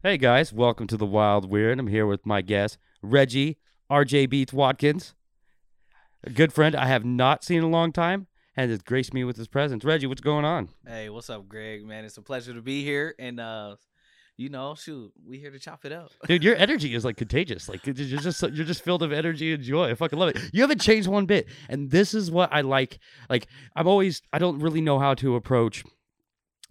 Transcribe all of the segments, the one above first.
Hey guys, welcome to the Wild Weird. I'm here with my guest, Reggie RJbeatz Watkins, a good friend I have not seen in a long time, and has graced me with his presence. Reggie, what's going on? Hey, what's up, Greg? Man, it's a pleasure to be here. And uh, you know, shoot, we here to chop it up. Dude, your energy is like contagious. Like you're just you're just filled of energy and joy. I fucking love it. You haven't changed one bit, and this is what I like. Like I'm always I don't really know how to approach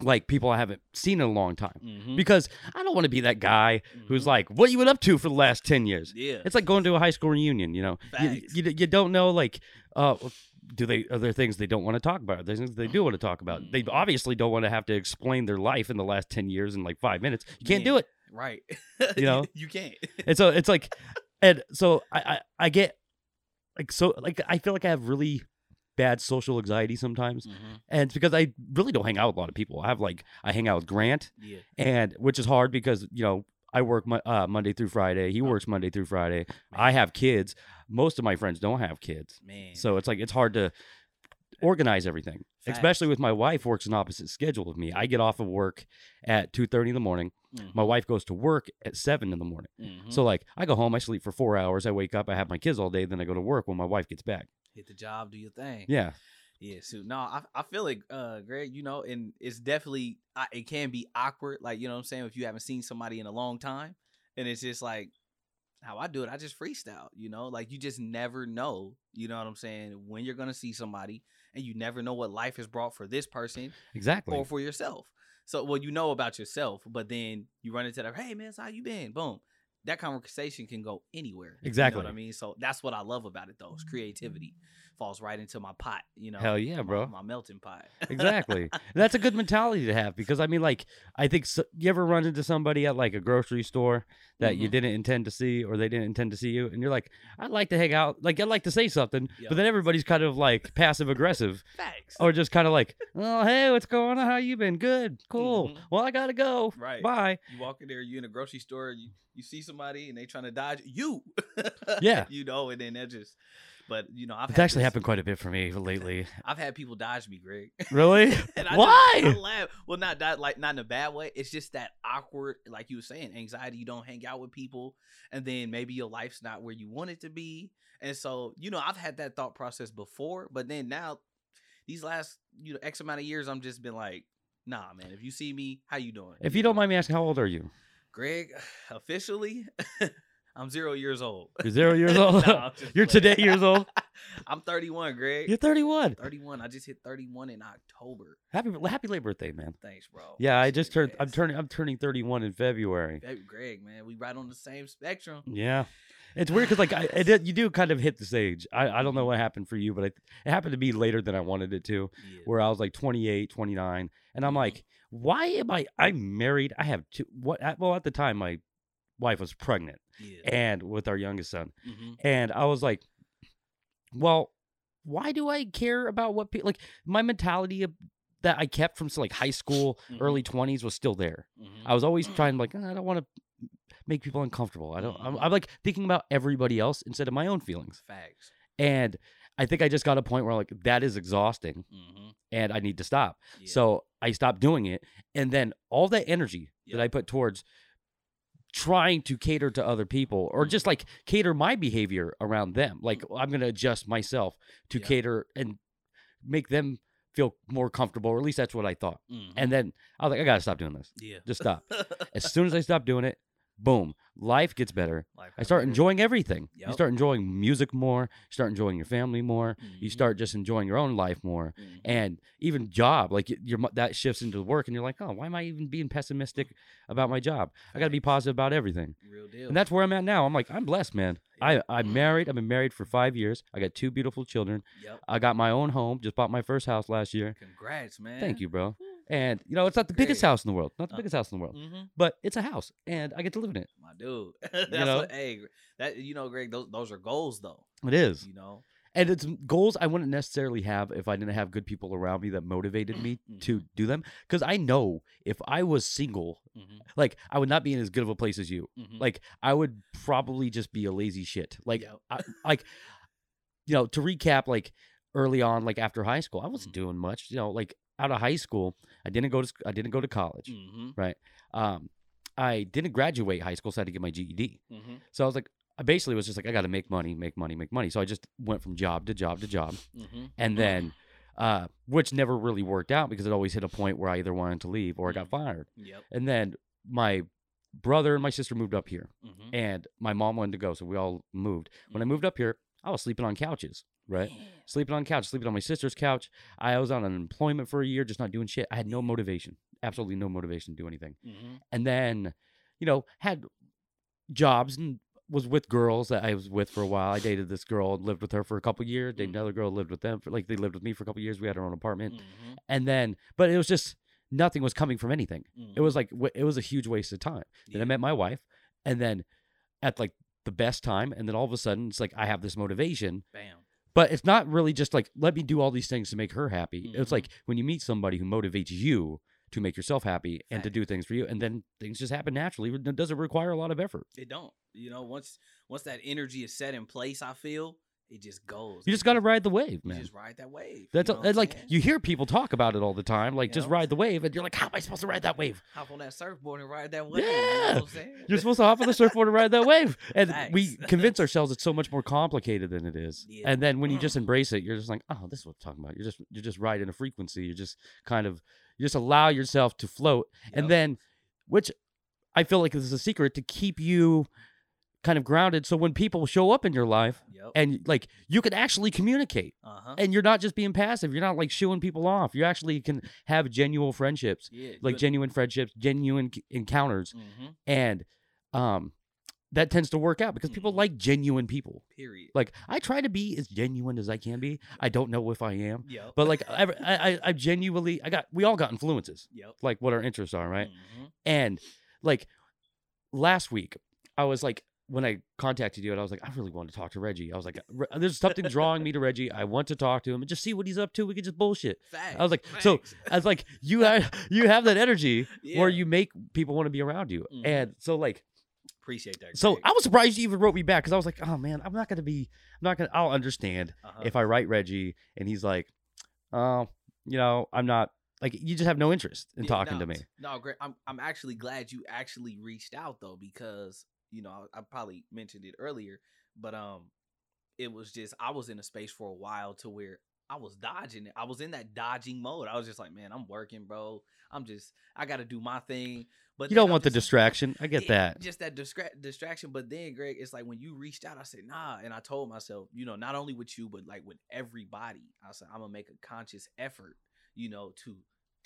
like people I haven't seen in a long time Mhm. because I don't want to be that guy who's Mhm. like, "What you been up to for the last ten years?" yeah, It's like going to a high school reunion. You know, you, you you don't know like uh do they are there things they don't want to talk about? Are there things they do want to talk about? They Mm. obviously don't want to have to explain their life in the last ten years in like five minutes. You can't do it. right. You know? you can't. And so it's like, and so I, I I get like so like I feel like I have really bad social anxiety sometimes, Mhm. and it's because I really don't hang out with a lot of people. I have like I hang out with Grant, Yeah, and which is hard because you know I work mo- uh, Monday through Friday. He Oh. works Monday through Friday. I have kids. Most of my friends don't have kids. man. So it's like it's hard to organize everything, especially with my wife works an opposite schedule with me. I get off of work at two thirty in the morning. Mhm. My wife goes to work at seven in the morning. Mhm. So like I go home, I sleep for four hours, I wake up, I have my kids all day, then I go to work when my wife gets back. Hit the job, do your thing. Yeah, Yeah, so No, I, I feel like uh Greg, you know, and it's definitely it can be awkward, like you know what I'm saying, if you haven't seen somebody in a long time. And it's just like how I do it, I just freestyle, you know, like you just never know, you know what I'm saying, when you're gonna see somebody and you never know what life has brought for this person exactly. or for yourself. So well, you know about yourself, but then you run into that, hey man, so how you been? Boom. That conversation can go anywhere. You know Exactly. what I mean? So that's what I love about it though. Is mm-hmm. creativity falls right into my pot, you know. Hell yeah, bro. My, melting pot. exactly. That's a good mentality to have because I mean, like, I think so, you ever run into somebody at like a grocery store that you Mhm. didn't intend to see or they didn't intend to see you, and you're like, I'd like to hang out, like, I'd like to say something, Yep. but then everybody's kind of like passive aggressive Facts. or just kind of like, oh, hey, what's going on? How you been? Good, cool. Mhm. Well, I gotta go. Right. Bye. You walk in there, you in a grocery store, you you see somebody and they trying to dodge you. Yeah. you know, and then that just. But you know, I've It's actually this- happened quite a bit for me lately. I've had people dodge me, Greg. Really? And I Why? Just, I laugh. Well, not that like not in a bad way. It's just that awkward, like you were saying, anxiety. You don't hang out with people, and then maybe your life's not where you want it to be. And so, you know, I've had that thought process before, but then now, these last you know X amount of years, I'm just been like, nah, man. If you see me, how you doing? If you don't mind me asking, how old are you? Greg, officially, I'm zero years old. You're zero years old. Just You're today years old. I'm 31, Greg. You're 31. 31. I just hit 31 in October. Happy happy late birthday, man. Thanks, bro. Yeah, I just turned. I'm turning. I'm turning 31 in February. Greg, man, we right on the same spectrum. Yeah, it's weird because like I, it, you do kind of hit this age. I, I don't know what happened for you, but it, it happened to be later than I wanted it to. Yeah. Where I was like 28, 29, and I'm Mhm. like, why am I? I'm married. I have two. What? at- Well, at the time, my wife was pregnant, yeah. and with our youngest son, hmm and I was like, well, why do I care about what people like? My mentality of, that I kept from like high school, Mhm. early 20s was still there. hmm I was always trying like "Uh, I don't want to make people uncomfortable. I don't. I'm, Mhm. I'm like thinking about everybody else instead of my own feelings. Facts. And I think I just got a point where like that is exhausting, hmm and I need to stop. Yeah. So I stopped doing it, and then all that energy that I put towards trying to cater to other people or just like cater my behavior around them like i'm going to adjust myself to Yeah. cater and make them feel more comfortable or at least that's what i thought. Mhm. and then i was like i gotta stop doing this. Yeah, just stop. As soon as I stop doing it, boom, life gets better. Life I start better. enjoying everything. You start enjoying music more. You start enjoying your family more. You Mhm. start just enjoying your own life more. Mhm. And even job, like your that shifts into work, and you're like, oh, why am I even being pessimistic about my job? I got to be positive about everything. real deal. And that's where I'm at now. I'm like, I'm blessed, man. I I'm married. I've been married for five years. I got two beautiful children. yep. I got my own home. Just bought my first house last year. Congrats, man. Thank you, bro. And you know, it's not the biggest house in the world. Not the Uh, biggest house in the world, hmm but it's a house, and I get to live in it. My dude. That's know? what, hey, that you know, Greg. Those those are goals, though. It is. You know. and it's goals I wouldn't necessarily have if I didn't have good people around me that motivated me to do them. Because I know if I was single, Mm-hmm. like I would not be in as good of a place as you. Mm-hmm. Like I would probably just be a lazy shit. Like, Yep. I, like you know, to recap, like early on, like after high school, I wasn't Mhm. doing much. You know, like out of high school, I didn't go to sc- I didn't go to college. mm-hmm. Right. Um, I didn't graduate high school, so I had to get my GED. Mm-hmm. So I was like, I basically was just like, I got to make money, make money, make money. So I just went from job to job to job, Mm-hmm. and then, uh, which never really worked out because it always hit a point where I either wanted to leave or I got fired. Yep. And then my brother and my sister moved up here, Mm-hmm. and my mom wanted to go, so we all moved. When I moved up here, I was sleeping on couches, right? Sleeping on couch, sleeping on my sister's couch. I was on unemployment for a year, just not doing shit. I had no motivation, absolutely no motivation to do anything. Mm-hmm. And then, you know, had jobs and was with girls that I was with for a while. I dated this girl and lived with her for a couple years. Dated Mhm. another girl, lived with them for like they lived with me for a couple years. We had our own apartment, Mm-hmm. and then, but it was just nothing was coming from anything. It was like it was a huge waste of time. Then I met my wife, and then at like the best time, and then all of a sudden it's like I have this motivation, Bam. But it's not really just like let me do all these things to make her happy. It's Mhm. like when you meet somebody who motivates you to make yourself happy and to do things for you, and then things just happen naturally. It doesn't require a lot of effort. It don't. You know, once once that energy is set in place, I feel it just goes. You just got to ride the wave, You man. just ride that wave. That's you know what like saying? you hear people talk about it all the time, like You just know? ride the wave, and you're like, how am I supposed to ride that wave? hop on that surfboard and ride that wave. You know Yeah. saying? You're supposed to hop on the surfboard and ride that wave, and we convince ourselves it's so much more complicated than it is. Yeah. And then when you just embrace it, you're just like, oh, this is what I'm talking about. You're just you're just riding a frequency. You're just kind of you just allow yourself to float, and then which I feel like this is a secret to keep you kind of grounded. So when people show up in your life, Yep. and like you can actually communicate. Uh huh. and you're not just being passive. You're not like shooing people off. You actually can have genuine friendships, Yeah. like genuine friendships, genuine c- encounters, hmm and um, that tends to work out because people Mhm. like genuine people. Period. Like I try to be as genuine as I can be. I don't know if I am, Yep. but like I, I, I- genuinely, I got. We all got influences, Yep. like what our interests are, right? Mhm. And like last week, I was like, when I contacted you, and I was like, I really want to talk to Reggie. I was like, there's something drawing me to Reggie. I want to talk to him and just see what he's up to. We could just bullshit. Facts. I was like, so facts. I was like, you have you have that energy where you make people want to be around you, Mhm. and so like, appreciate that. so I was surprised you even wrote me back because I was like, oh man, I'm not gonna be, I'm not gonna, I'll understand Uh-huh. if I write Reggie and he's like, oh, you know, I'm not like you just have no interest in Yeah, talking no, to me. No, great. I'm I'm actually glad you actually reached out though because you know I, I probably mentioned it earlier, but um, it was just I was in a space for a while to where I was dodging it. I was in that dodging mode. I was just like, man, I'm working, bro. I'm just I got to do my thing. But You don't I'm want the distraction. I get yeah, that. Just that distra- distraction. But then, Greg, it's like when you reached out, I said, nah. And I told myself, you know, not only with you, but like with everybody, I said, I'm going to make a conscious effort, you know, to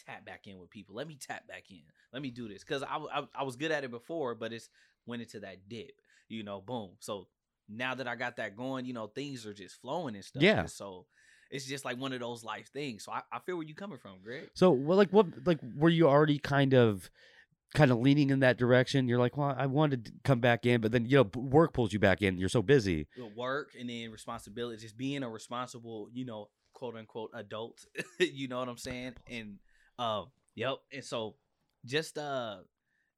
tap back in with people. Let me tap back in. Let me do this. Cause I I was good at it before, but it's went into that dip, you know, boom. So now that I got that going, you know, things are just flowing and stuff. Yeah. And so it's just like one of those life things. So I, I feel where you're coming from, Greg. So, well, like, what, like, were you already kind of, kind of leaning in that direction? You're like, well, I wanted to come back in, but then you know, work pulls you back in. You're so busy. the work and then responsibility, just being a responsible, you know, quote unquote adult. you know what I'm saying? And um, yep. And so just uh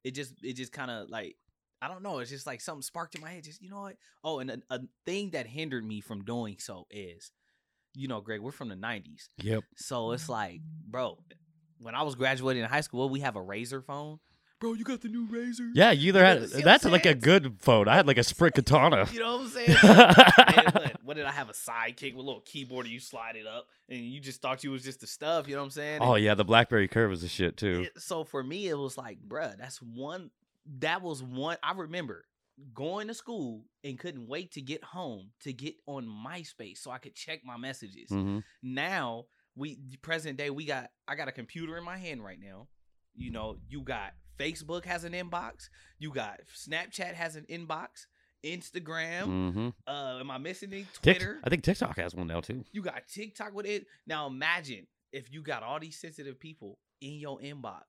it just it just kind of like I don't know, it's just like something sparked in my head. Just you know what? Oh, and a, a thing that hindered me from doing so is, you know, Greg, we're from the '90s, Yep. so it's like, bro, when I was graduating in high school, we have a Razr phone. Bro, you got the new Razr. Yeah, you either had that's like a good phone. I had like a Sprint Katana. You know what I'm saying? Man, what, what did I have a sidekick with a little keyboard and you slide it up and you just thought you was just the stuff, you know what I'm saying? oh And yeah, the BlackBerry Curve was a shit too. it- so for me it was like, bruh, that's one that was one I remember going to school and couldn't wait to get home to get on MySpace so I could check my messages. hmm Now we present day we got I got a computer in my hand right now. You know, you got Facebook has an inbox, you got Snapchat has an inbox, Instagram, hmm uh, am I missing any? Twitter. I think TikTok has one now too. you got TikTok with it. Now imagine if you got all these sensitive people in your inbox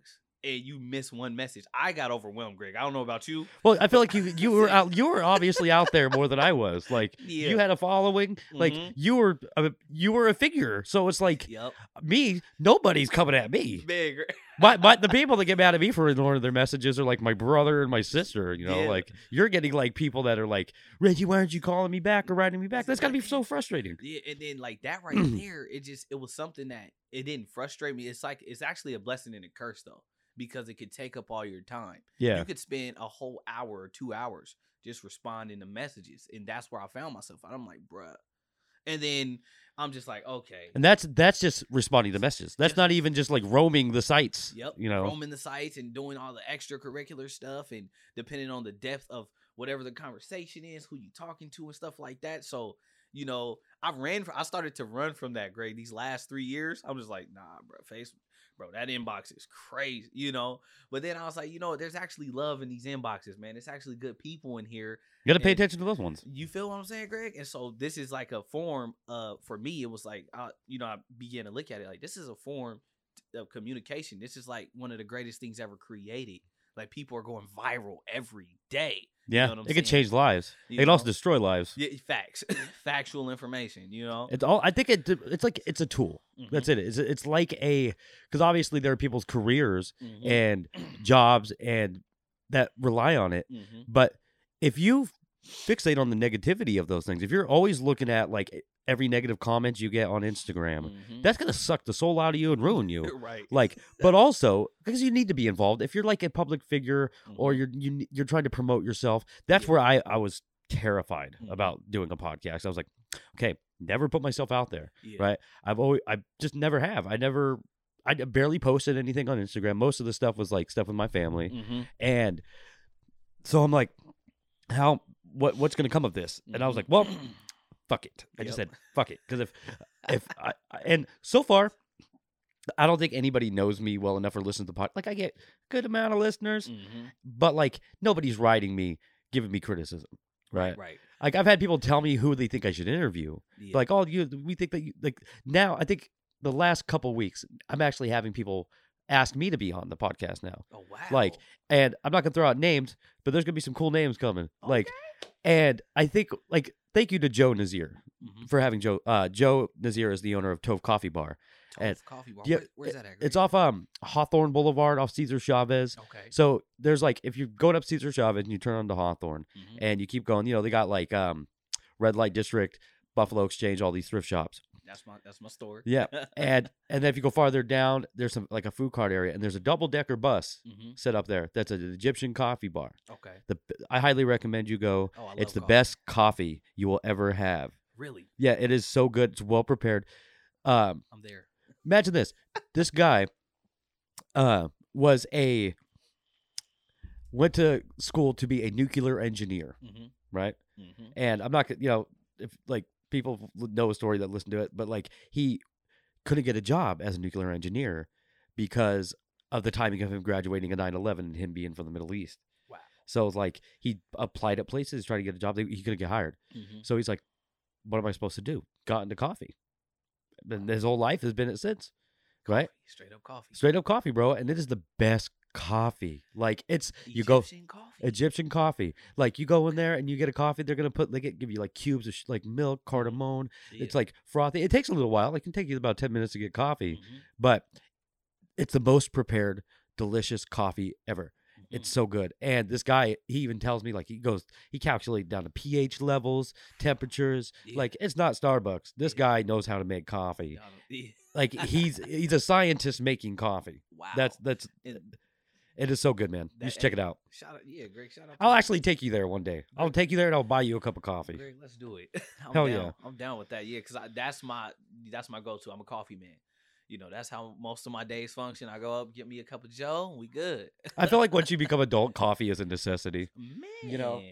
and you miss one message. I got overwhelmed, Greg. I don't know about you. Well, I feel like you you were out you were obviously out there more than I was. Like Yeah. you had a following. Like Mhm. you were a, you were a figure. So it's like Yep. me. Nobody's coming at me. Big. but my the people that get mad at me for ignoring their messages are like my brother and my sister. You know, Yeah. like you're getting like people that are like Reggie, why aren't you calling me back or writing me back? That's got to be so frustrating. Yeah, and then like that right there, it just it was something that it didn't frustrate me. It's like it's actually a blessing and a curse though, because it could take up all your time. Yeah. You could spend a whole hour or two hours just responding to messages. And that's where I found myself. I'm like, bruh. And then I'm just like, okay. And that's that's just responding to messages. That's not even just like roaming the sites. Yep. You know. roaming the sites and doing all the extracurricular stuff and depending on the depth of whatever the conversation is, who you talking to and stuff like that. So, you know, I ran for, I started to run from that grade these last three years. I'm just like, nah, bro, face bro, that inbox is crazy, you know. But then I was like, you know, there's actually love in these inboxes, man. It's actually good people in here. You got to pay and- attention to those ones. You feel what I'm saying, Greg? And so this is like a form uh for me, it was like uh, you know, I began to look at it like this is a form of communication. This is like one of the greatest things ever created. Like people are going viral every day. Yeah, what I'm it could change lives. You it can also destroy lives. Yeah, facts, factual information. You know, It's all. I think it. It's like it's a tool. Mhm, That's it. It's it's like a because obviously there are people's careers mhm, and jobs and that rely on it. mhm. But if you fixate on the negativity of those things, if you're always looking at like every negative comment you get on Instagram, Mhm. that's gonna suck the soul out of you and ruin you. right. Like, but also because you need to be involved. If you're like a public figure or Mhm. you're you, you're trying to promote yourself, that's Yeah. where I I was terrified Mhm. about doing a podcast. I was like, okay, never put myself out there. Yeah. right? I've always I just never have. I never I barely posted anything on Instagram. Most of the stuff was like stuff with my family. Mhm. And so I'm like, how what what's gonna come of this? And I was like, well, fuck it. I just said fuck it. Because if if I and so far I don't think anybody knows me well enough or listens to the pod. Like I get a good amount of listeners, Mhm. but like nobody's writing me, giving me criticism. Right. Right. Like I've had people tell me who they think I should interview. Yeah. Like, oh, you we think that you like now. I think the last couple weeks, I'm actually having people ask me to be on the podcast now, oh wow. like, and I'm not gonna throw out names, but there's gonna be some cool names coming. Like, and I think like thank you to Joe Nazir Mhm. for having Joe. Uh, Joe Nazir is the owner of Tov Coffee Bar. and- Tov coffee bar. yeah, Where- where's that at? It's off um Hawthorne Boulevard, off Cesar Chavez. Okay. So there's like if you're going up Cesar Chavez and you turn onto Hawthorne Mhm. and you keep going, you know they got like um Red Light District, Buffalo Exchange, all these thrift shops. That's my that's my store. Yeah, and and then if you go farther down, there's some like a food cart area, and there's a double decker bus hmm set up there. That's an Egyptian coffee bar. Okay. The I highly recommend you go. Oh, I love it's the coffee. best coffee you will ever have. Really, Yeah, it is so good. It's well prepared. Um, I'm there. imagine this: this guy, uh, was a went to school to be a nuclear engineer, hmm right? hmm And I'm not, gonna you know, if like people know a story that listen to it, but like he couldn't get a job as a nuclear engineer because of the timing of him graduating in 9/11 and him being from the Middle East. Wow. So it's like he applied at places trying to get a job. He couldn't get hired. hmm So he's like, "What am I supposed to do?" Got into coffee, and his whole life has been it since. Right, Straight up coffee. straight up coffee, bro, and it is the best coffee. Like it's you go Egyptian coffee. Egyptian coffee. Like you go in there and you get a coffee, they're gonna put they get, give you like cubes of sh- like milk, cardamom. It's like frothy. It takes a little while. It can take you about ten minutes to get coffee, Mhm. but it's the most prepared, delicious coffee ever. It's Mhm. so good. And this guy, he even tells me like he goes, he calculates down to pH levels, temperatures. Yeah. Like it's not Starbucks. This Yeah. guy knows how to make coffee. Yeah. Like he's he's a scientist making coffee. wow. That's that's it is so good, man. You should check it out. shout out, yeah, Greg. Shout out. I'll actually take you there one day. I'll take you there and I'll buy you a cup of coffee. Greg, let's do it. I'm Hell down. yeah. I'm down with that. Yeah, because that's my that's my go to. I'm a coffee man. You know, that's how most of my days function. I go up, get me a cup of Joe, we good. I feel like once you become adult, coffee is a necessity. Man, You know,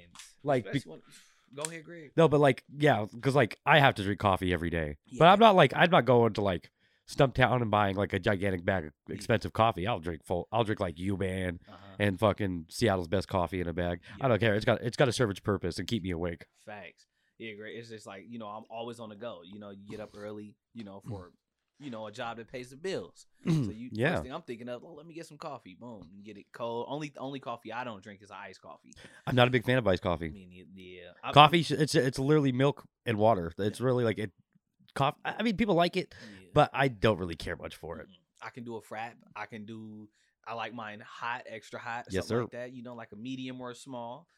like, be- go ahead, Greg. No, but like, yeah, because like I have to drink coffee every day. But I'm not like I'm not going to like Stumptown and buying like a gigantic bag of expensive coffee. I'll drink full. I'll drink like Yuban Uh-huh. and fucking Seattle's best coffee in a bag. Yeah. I don't care. It's got it's got to serve its purpose and keep me awake. Facts. Yeah, great. It's just like you know, I'm always on the go. You know, you get up early. You know, for you know a job that pays the bills. So you, yeah, I'm thinking of, oh, let me get some coffee. Boom, you get it cold. Only only coffee I don't drink is iced coffee. I'm not a big fan of iced I coffee. mean, yeah, yeah. I- Coffee, it's it's literally milk and water. It's really like it. Coffee. I mean, people like it, yeah. but I don't really care much for it. I can do a frap. I can do. I like mine hot, extra hot, Yes, something sir. like that. You know, like a medium or a small.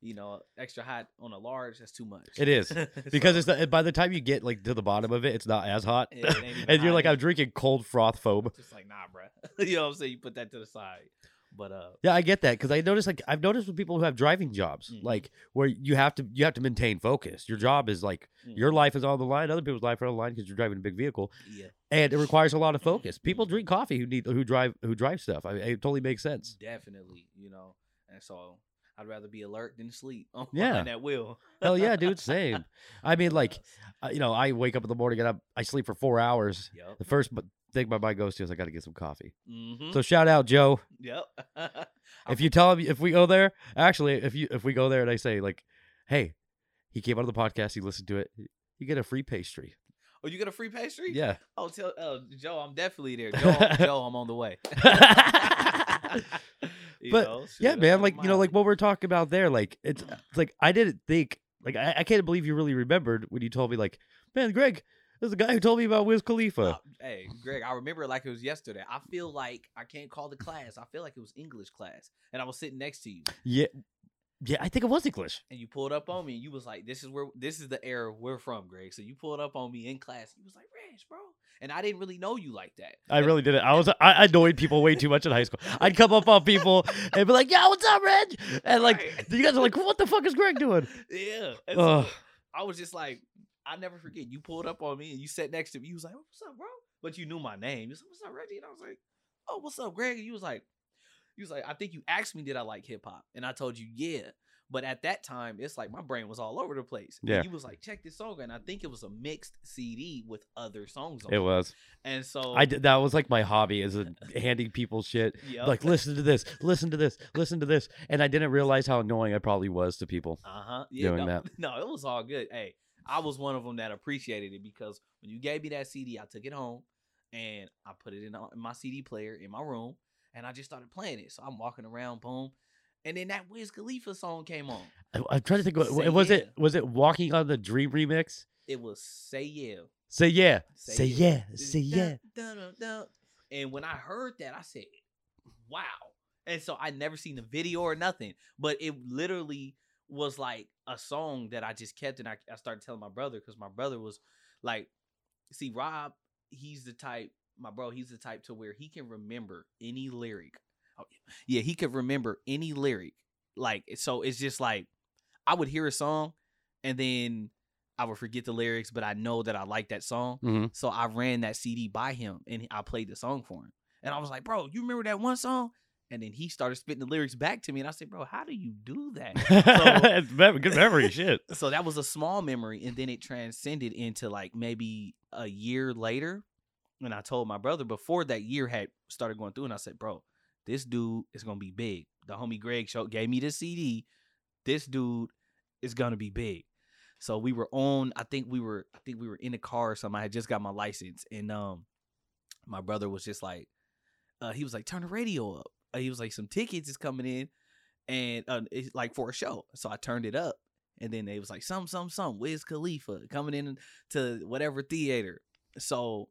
you know, extra hot on a large, that's too much. It is, because So, it's the, by the time you get like to the bottom of it, it's not as hot, and you're like, I'm drinking cold froth foam. just like nah, bruh. you know what I'm saying? You put that to the side. But uh, Yeah, I get that because I notice like I've noticed with people who have driving jobs, Mhm. like where you have to you have to maintain focus. Your job is like your mm, life is on the line, other people's life are on the line because you're driving a big vehicle, yeah, and it requires a lot of focus. People Mhm. drink coffee who need who drive who drive stuff. I it totally makes sense. definitely. You know, and so I'd rather be alert than sleep on Yeah. that wheel. Hell yeah, dude, same. I mean, like uh, you know, I wake up in the morning and I I sleep for four hours. Yep. The first thing my mind goes to is I got to get some coffee. Mm-hmm. So shout out Joe. yep. If you tell him if we go there, actually, if you if we go there and I say like, hey, he came out of the podcast, he listened to it, you get a free pastry. oh, you got a free pastry? Yeah. Oh, tell uh, Joe, I'm definitely there. Joe, Joe, I'm on the way. But, know, Yeah, man. Like you know, like what we're talking about there. Like it's, it's like I didn't think. Like I, I can't believe you really remembered when you told me. Like, man, Greg, there's a guy who told me about Wiz Khalifa. Uh, hey, Greg, I remember like it was yesterday. I feel like I can't call the class. I feel like it was English class, and I was sitting next to you, Yeah, yeah. I think it was English. and you pulled up on me, and you was like, "This is where this is the era we're from, Greg." So you pulled up on me in class. You was like, "Reg, bro," and I didn't really know you like that. I And- really did it. I was I annoyed people way too much in high school. I'd come up on people and be like, "Yo, what's up, Reg?" And like Right. you guys are like, "What the fuck is Greg doing?" Yeah. So I was just like, I never forget. You pulled up on me and you sat next to me. You was like, "What's up, bro?" But you knew my name. You was like, "What's up, Reggie?" And I was like, "Oh, what's up, Greg?" And you was like, "You was like, I think you asked me, did I like hip hop?" And I told you, "Yeah." But at that time, it's like my brain was all over the place. And Yeah. you was like, "Check this song," and I think it was a mixed CD with other songs on It was. And so I did, that was like my hobby is a, handing people shit. Yep. Like, listen to this, listen to this, listen to this, and I didn't realize how annoying I probably was to people. Uh huh. Yeah, doing no, that. No, it was all good. Hey, I was one of them that appreciated it because when you gave me that CD, I took it home and I put it in, uh, in my CD player in my room, and I just started playing it. So I'm walking around, boom, and then that Wiz Khalifa song came on. I, I'm trying to think. What, Say was it? Was it Walking on the Dream remix? It was "Say Yeah." Say yeah, Say say, yeah. yeah, say yeah. dun, dun, dun. And when I heard that, I said, "Wow!" And so I never seen the video or nothing, but it literally was like a song that I just kept, and I, I started telling my brother because my brother was like, "See, Rob, he's the type, my bro, he's the type to where he can remember any lyric. Oh, yeah, he could remember any lyric. Like, so it's just like I would hear a song, and then." I would forget the lyrics, but I know that I like that song. hmm So I ran that CD by him and I played the song for him. And I was like, bro, you remember that one song? And then he started spitting the lyrics back to me. And I said, bro, how do you do that? Mem- good memory, shit. so that was a small memory. And then it transcended into like maybe a year later. And I told my brother before that year had started going through, and I said, bro, this dude is going to be big. The homie Greg show gave me the CD. This dude is going to be big. So we were on, I think we were, I think we were in the car or something. I had just got my license. And um my brother was just like, uh, he was like, turn the radio up. Uh, he was like, some tickets is coming in and uh, it's like for a show. So I turned it up. And then they was like, some, some, some, Wiz Khalifa coming in to whatever theater. So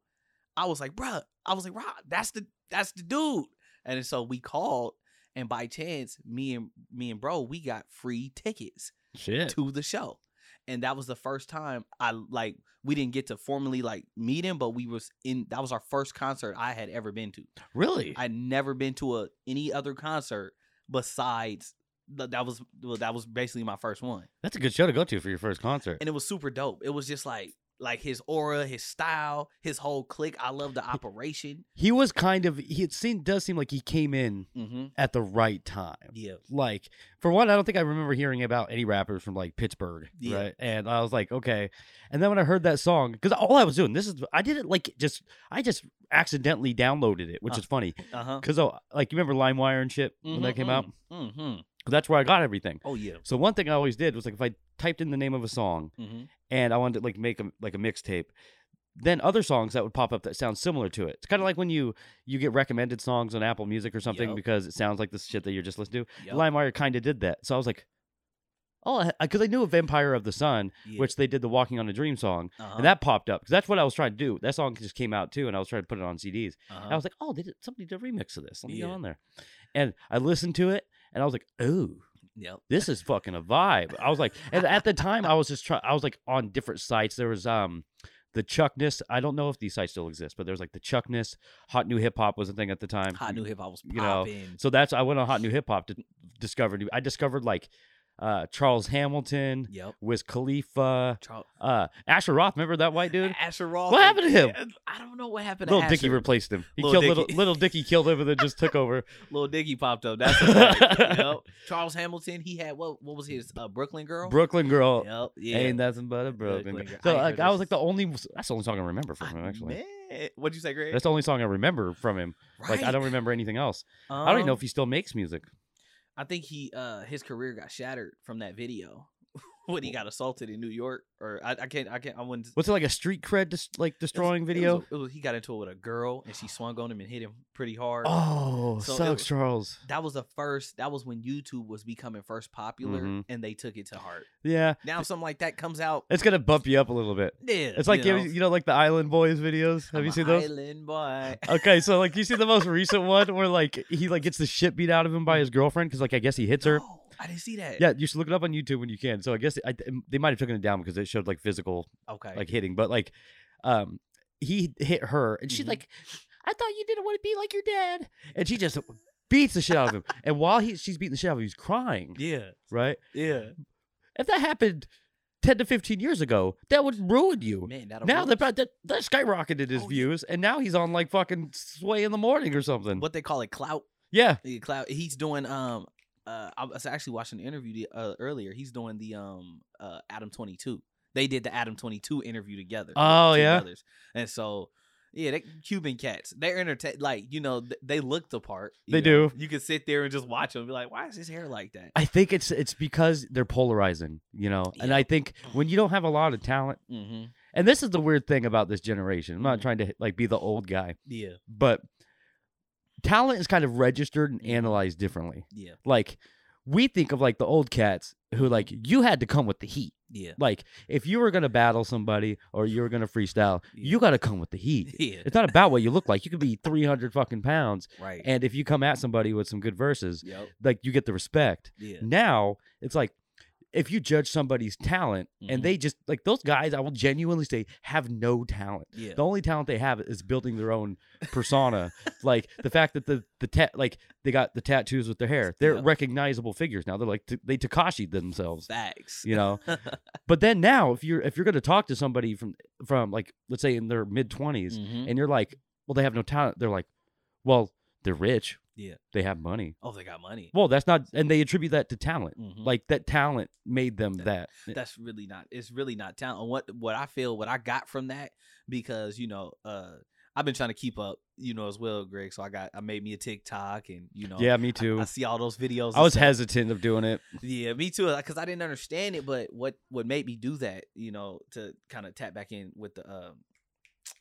I was like, bruh, I was like, Rob, that's the that's the dude. And so we called, and by chance, me and me and bro, we got free tickets Shit. to the show. And that was the first time I like we didn't get to formally like meet him, but we was in that was our first concert I had ever been to. Really? I'd never been to a any other concert besides that was well, that was basically my first one. That's a good show to go to for your first concert. And it was super dope. It was just like like his aura, his style, his whole clique. I love the operation. He was kind of. He it seemed does seem like he came in Mm-hmm. at the right time. Yeah. Like for one, I don't think I remember hearing about any rappers from like Pittsburgh, Yeah. right? And I was like, okay. And then when I heard that song, because all I was doing, this is I didn't like just I just accidentally downloaded it, which Uh, is funny Uh huh. because oh, like you remember LimeWire and shit when that came out. Mm-hmm. 'Cause that's where I got everything. Oh yeah. So one thing I always did was like if I typed in the name of a song Mm-hmm. and I wanted to like make a like a mixtape, then other songs that would pop up that sound similar to it. It's kind of like when you you get recommended songs on Apple Music or something Yup. because it sounds like the shit that you're just listening to. Yep. LimeWire kind of did that. So I was like, oh, because I, knew of Empire of the Sun, Yeah. which they did the Walking on a Dream song, uh-huh. and that popped up because that's what I was trying to do. That song just came out too, and I was trying to put it on CDs. uh-huh. I was like, oh, they did somebody did a remix of this. Let me Yeah. go on there, and I listened to it, and I was like, oh, Yep. this is fucking a vibe. I was like, and at the time, I was just trying. I was like on different sites. There was um, the Chuckness. I don't know if these sites still exist, but there was like the Chuckness. Hot New Hip Hop was a thing at the time. Hot new hip hop was you know, popping. So that's I went on Hot New Hip Hop to discover. new- I discovered like uh Charles Hamilton, Yep. Wiz Khalifa, Charles, uh Asher Roth. Remember that white dude? Asher Roth. What happened to him? I don't know what happened Little to Dicky replaced him. He Lil killed Dicky. little little Dicky killed him and then just took over. Little Dicky popped up. That's yep. Charles Hamilton. He had what? What was his uh, Brooklyn girl? Brooklyn girl. Yep. Yeah. Ain't nothing but a Brooklyn. Brooklyn girl. So I like, I was like the only. That's the only song I remember from him. Actually, Man, what'd you say, Greg? that's the only song I remember from him. Like I don't remember anything else. I don't even know Um, if he still makes music. I think he uh his career got shattered from that video when he got assaulted in New York. Or I, I can't I can't I wouldn't. What's it like a street cred dis- like it was- destroying it was- video? It was, he got into it with a girl and she swung on him and hit him pretty hard. Oh, So sucks, Charles. That was the first. That was when YouTube was becoming first popular, Mhm. and they took it to heart. Yeah, Now something like that comes out. it's gonna bump you up a little bit. Yeah, It's like you know, know, you know like the Island Boys videos. Have I'm you seen those? Island boy. Okay, so like you see the most recent one where like he like gets the shit beat out of him by his girlfriend because like I guess he hits her. No, I didn't see that. Yeah, you should look it up on YouTube when you can. So I guess I, they might have taken it down because it showed like physical Okay. like hitting, but like um he hit her and she's Mhm. like, I thought you didn't want to be like your dad, and she just beats the shit out of him. And while he she's beating the shit out of him, he's crying. yeah. Right? Yeah. If that happened ten to fifteen years ago, that would ruin you. Man, now that that that skyrocketed his Oh, views, and now he's on like fucking sway in the morning or something. what they call it clout. Yeah. Clout. He's doing um. Uh, I was actually watching the interview the, uh, earlier. He's doing the um uh Adam Twenty Two. They did the Adam Twenty Two interview together. the Oh, yeah? brothers. and so yeah, they Cuban cats. They're entertain like you know th- they look the part. They know. do. You can sit there and just watch them be like, why is his hair like that? I think it's it's because they're polarizing, you know. And I think when you don't have a lot of talent, Mm-hmm. and this is the weird thing about this generation. I'm not Mhm. trying to like be the old guy, Yeah, but talent is kind of registered and Mhm. analyzed differently. yeah, Like we think of like the old cats who like you had to come with the heat. yeah, Like if you were gonna battle somebody or you were gonna freestyle, Yeah. you got to come with the heat. yeah. It's not about what you look like. You could be 300 fucking pounds, Right. and if you come at somebody with some good verses, yep. like you get the respect. Yeah. Now it's like if you judge somebody's talent Mhm. and they just like those guys, I will genuinely say have no talent. Yeah. The only talent they have is building their own persona. like the fact that the the ta- like they got the tattoos with their hair, they're Yep. recognizable figures now. They're like t- they Takashi themselves, Facts. you know. but then now, if you're if you're gonna talk to somebody from from like let's say in their mid 20s Mhm. and you're like, well, they have no talent. They're like, well, they're rich. Yeah. They have money. Oh, they got money. Well, that's not, and they attribute that to talent. Mhm. Like that talent made them That- that. that's really not it's really not talent what what i feel what i got from that because you know uh i've been trying to keep up you know as well greg so i got i made me a tiktok and you know yeah, me too. I see all those videos I was stuff. hesitant of doing it. yeah me too because i didn't understand it but what what made me do that you know to kind of tap back in with the um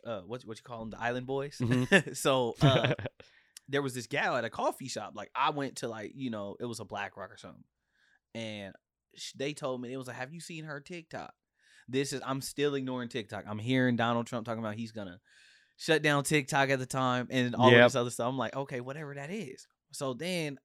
uh what what you call them the island boys Mhm. so uh there was this gal at a coffee shop. Like I went to like you know it was a Black Rock or something, and they told me it was like, "Have you seen her TikTok?" This is I'm still ignoring TikTok. I'm hearing Donald Trump talking about he's gonna shut down TikTok at the time and all Yep. of this other stuff. I'm like, okay, whatever that is. So then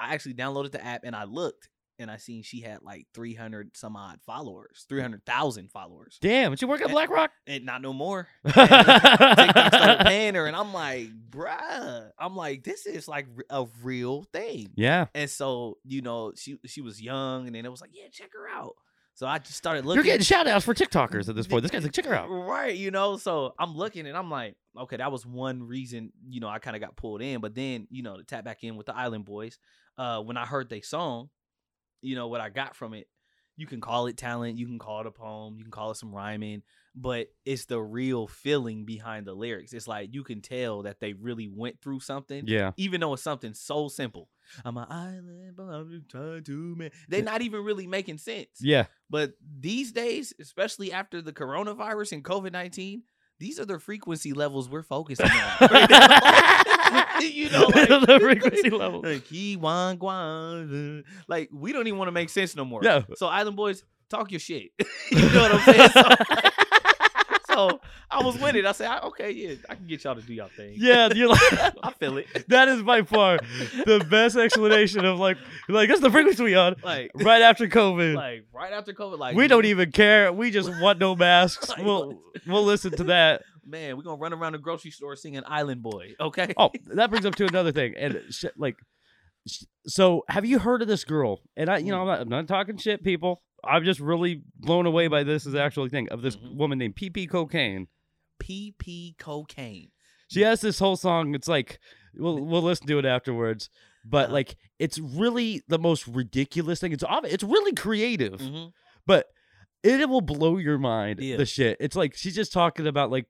I actually downloaded the app and I looked and I seen she had like 300 some odd followers, 300,000 followers, Damn, did you work at Eh, BlackRock? and not no more. TikTok started paying her, and I'm like, bruh, I'm like, this is like a real thing. yeah, And so, you know, she she was young, and then it was like, yeah, check her out. So I just started looking. you're getting shout outs for TikTokers at this point. This guy's like, check her out. Right, you know, so I'm looking and I'm like, okay, that was one reason, you know, I kind of got pulled in. But then, you know, to tap back in with the Island Boys, uh, when I heard they song, you know, what I got from it, you can call it talent, you can call it a poem, you can call it some rhyming, but it's the real feeling behind the lyrics. It's like you can tell that they really went through something Yeah, even though it's something so simple. I'm an island, but I'm just trying to man. They're not even really making sense. yeah. But these days, especially after the coronavirus and COVID nineteen, these are the frequency levels we're focusing on. you know, like, the frequency level. like wan guan, uh, like we don't even want to make sense no more. No. So Island Boys, talk your shit. you know what I'm saying? So, so I was with it. I said, okay, yeah, I can get y'all to do y'all thing. Yeah, you're like I feel it. that is by far the best explanation of like like that's the frequency we on Like, right after COVID. like right after COVID, like we don't even care. We just want no masks. Like, We'll we'll listen to that. Man, we're gonna run around the grocery store singing Island Boy. Okay. Oh, that brings up to another thing. And sh- like, sh- so have you heard of this girl? And I, you know, I'm not, I'm not talking shit, people. I'm just really blown away by this as actually thing of this Mhm. woman named PP Cocaine. PP cocaine. She has this whole song. It's like we'll we'll listen to it afterwards. But Uh-huh. like, it's really the most ridiculous thing. It's obvious. It's really creative. Mhm. but it will blow your mind Yeah. the shit it's like she's just talking about like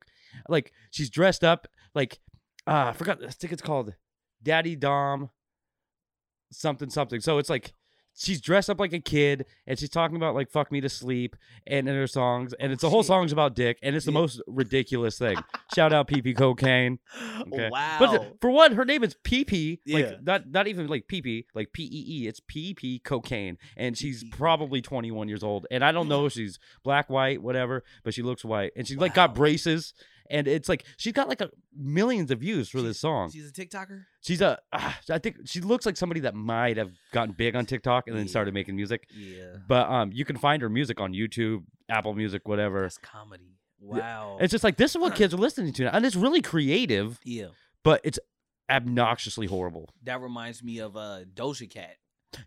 like she's dressed up like ah i forgot i think it's called daddy dom something something. So it's like she's dressed up like a kid and she's talking about like fuck me to sleep and in her songs and it's the whole song's about dick and it's the most ridiculous thing. Shout out pp cocaine. Okay. Wow. but for one her name is pp Yeah. like not not even like pp like p-e-e it's pp cocaine. And she's probably 21 years old and i don't know if she's black white whatever but she looks white. And she's like got braces and it's like she's got like a millions of views for this song She's a TikToker. she's a ah, i think she looks like somebody that might have gotten big on tiktok and then Yeah. started making music Yeah. but um you can find her music on youtube apple music whatever That's comedy. Wow. it's just like this is what kids are listening to now and it's really creative yeah. but it's obnoxiously horrible That reminds me of uh Doja Cat.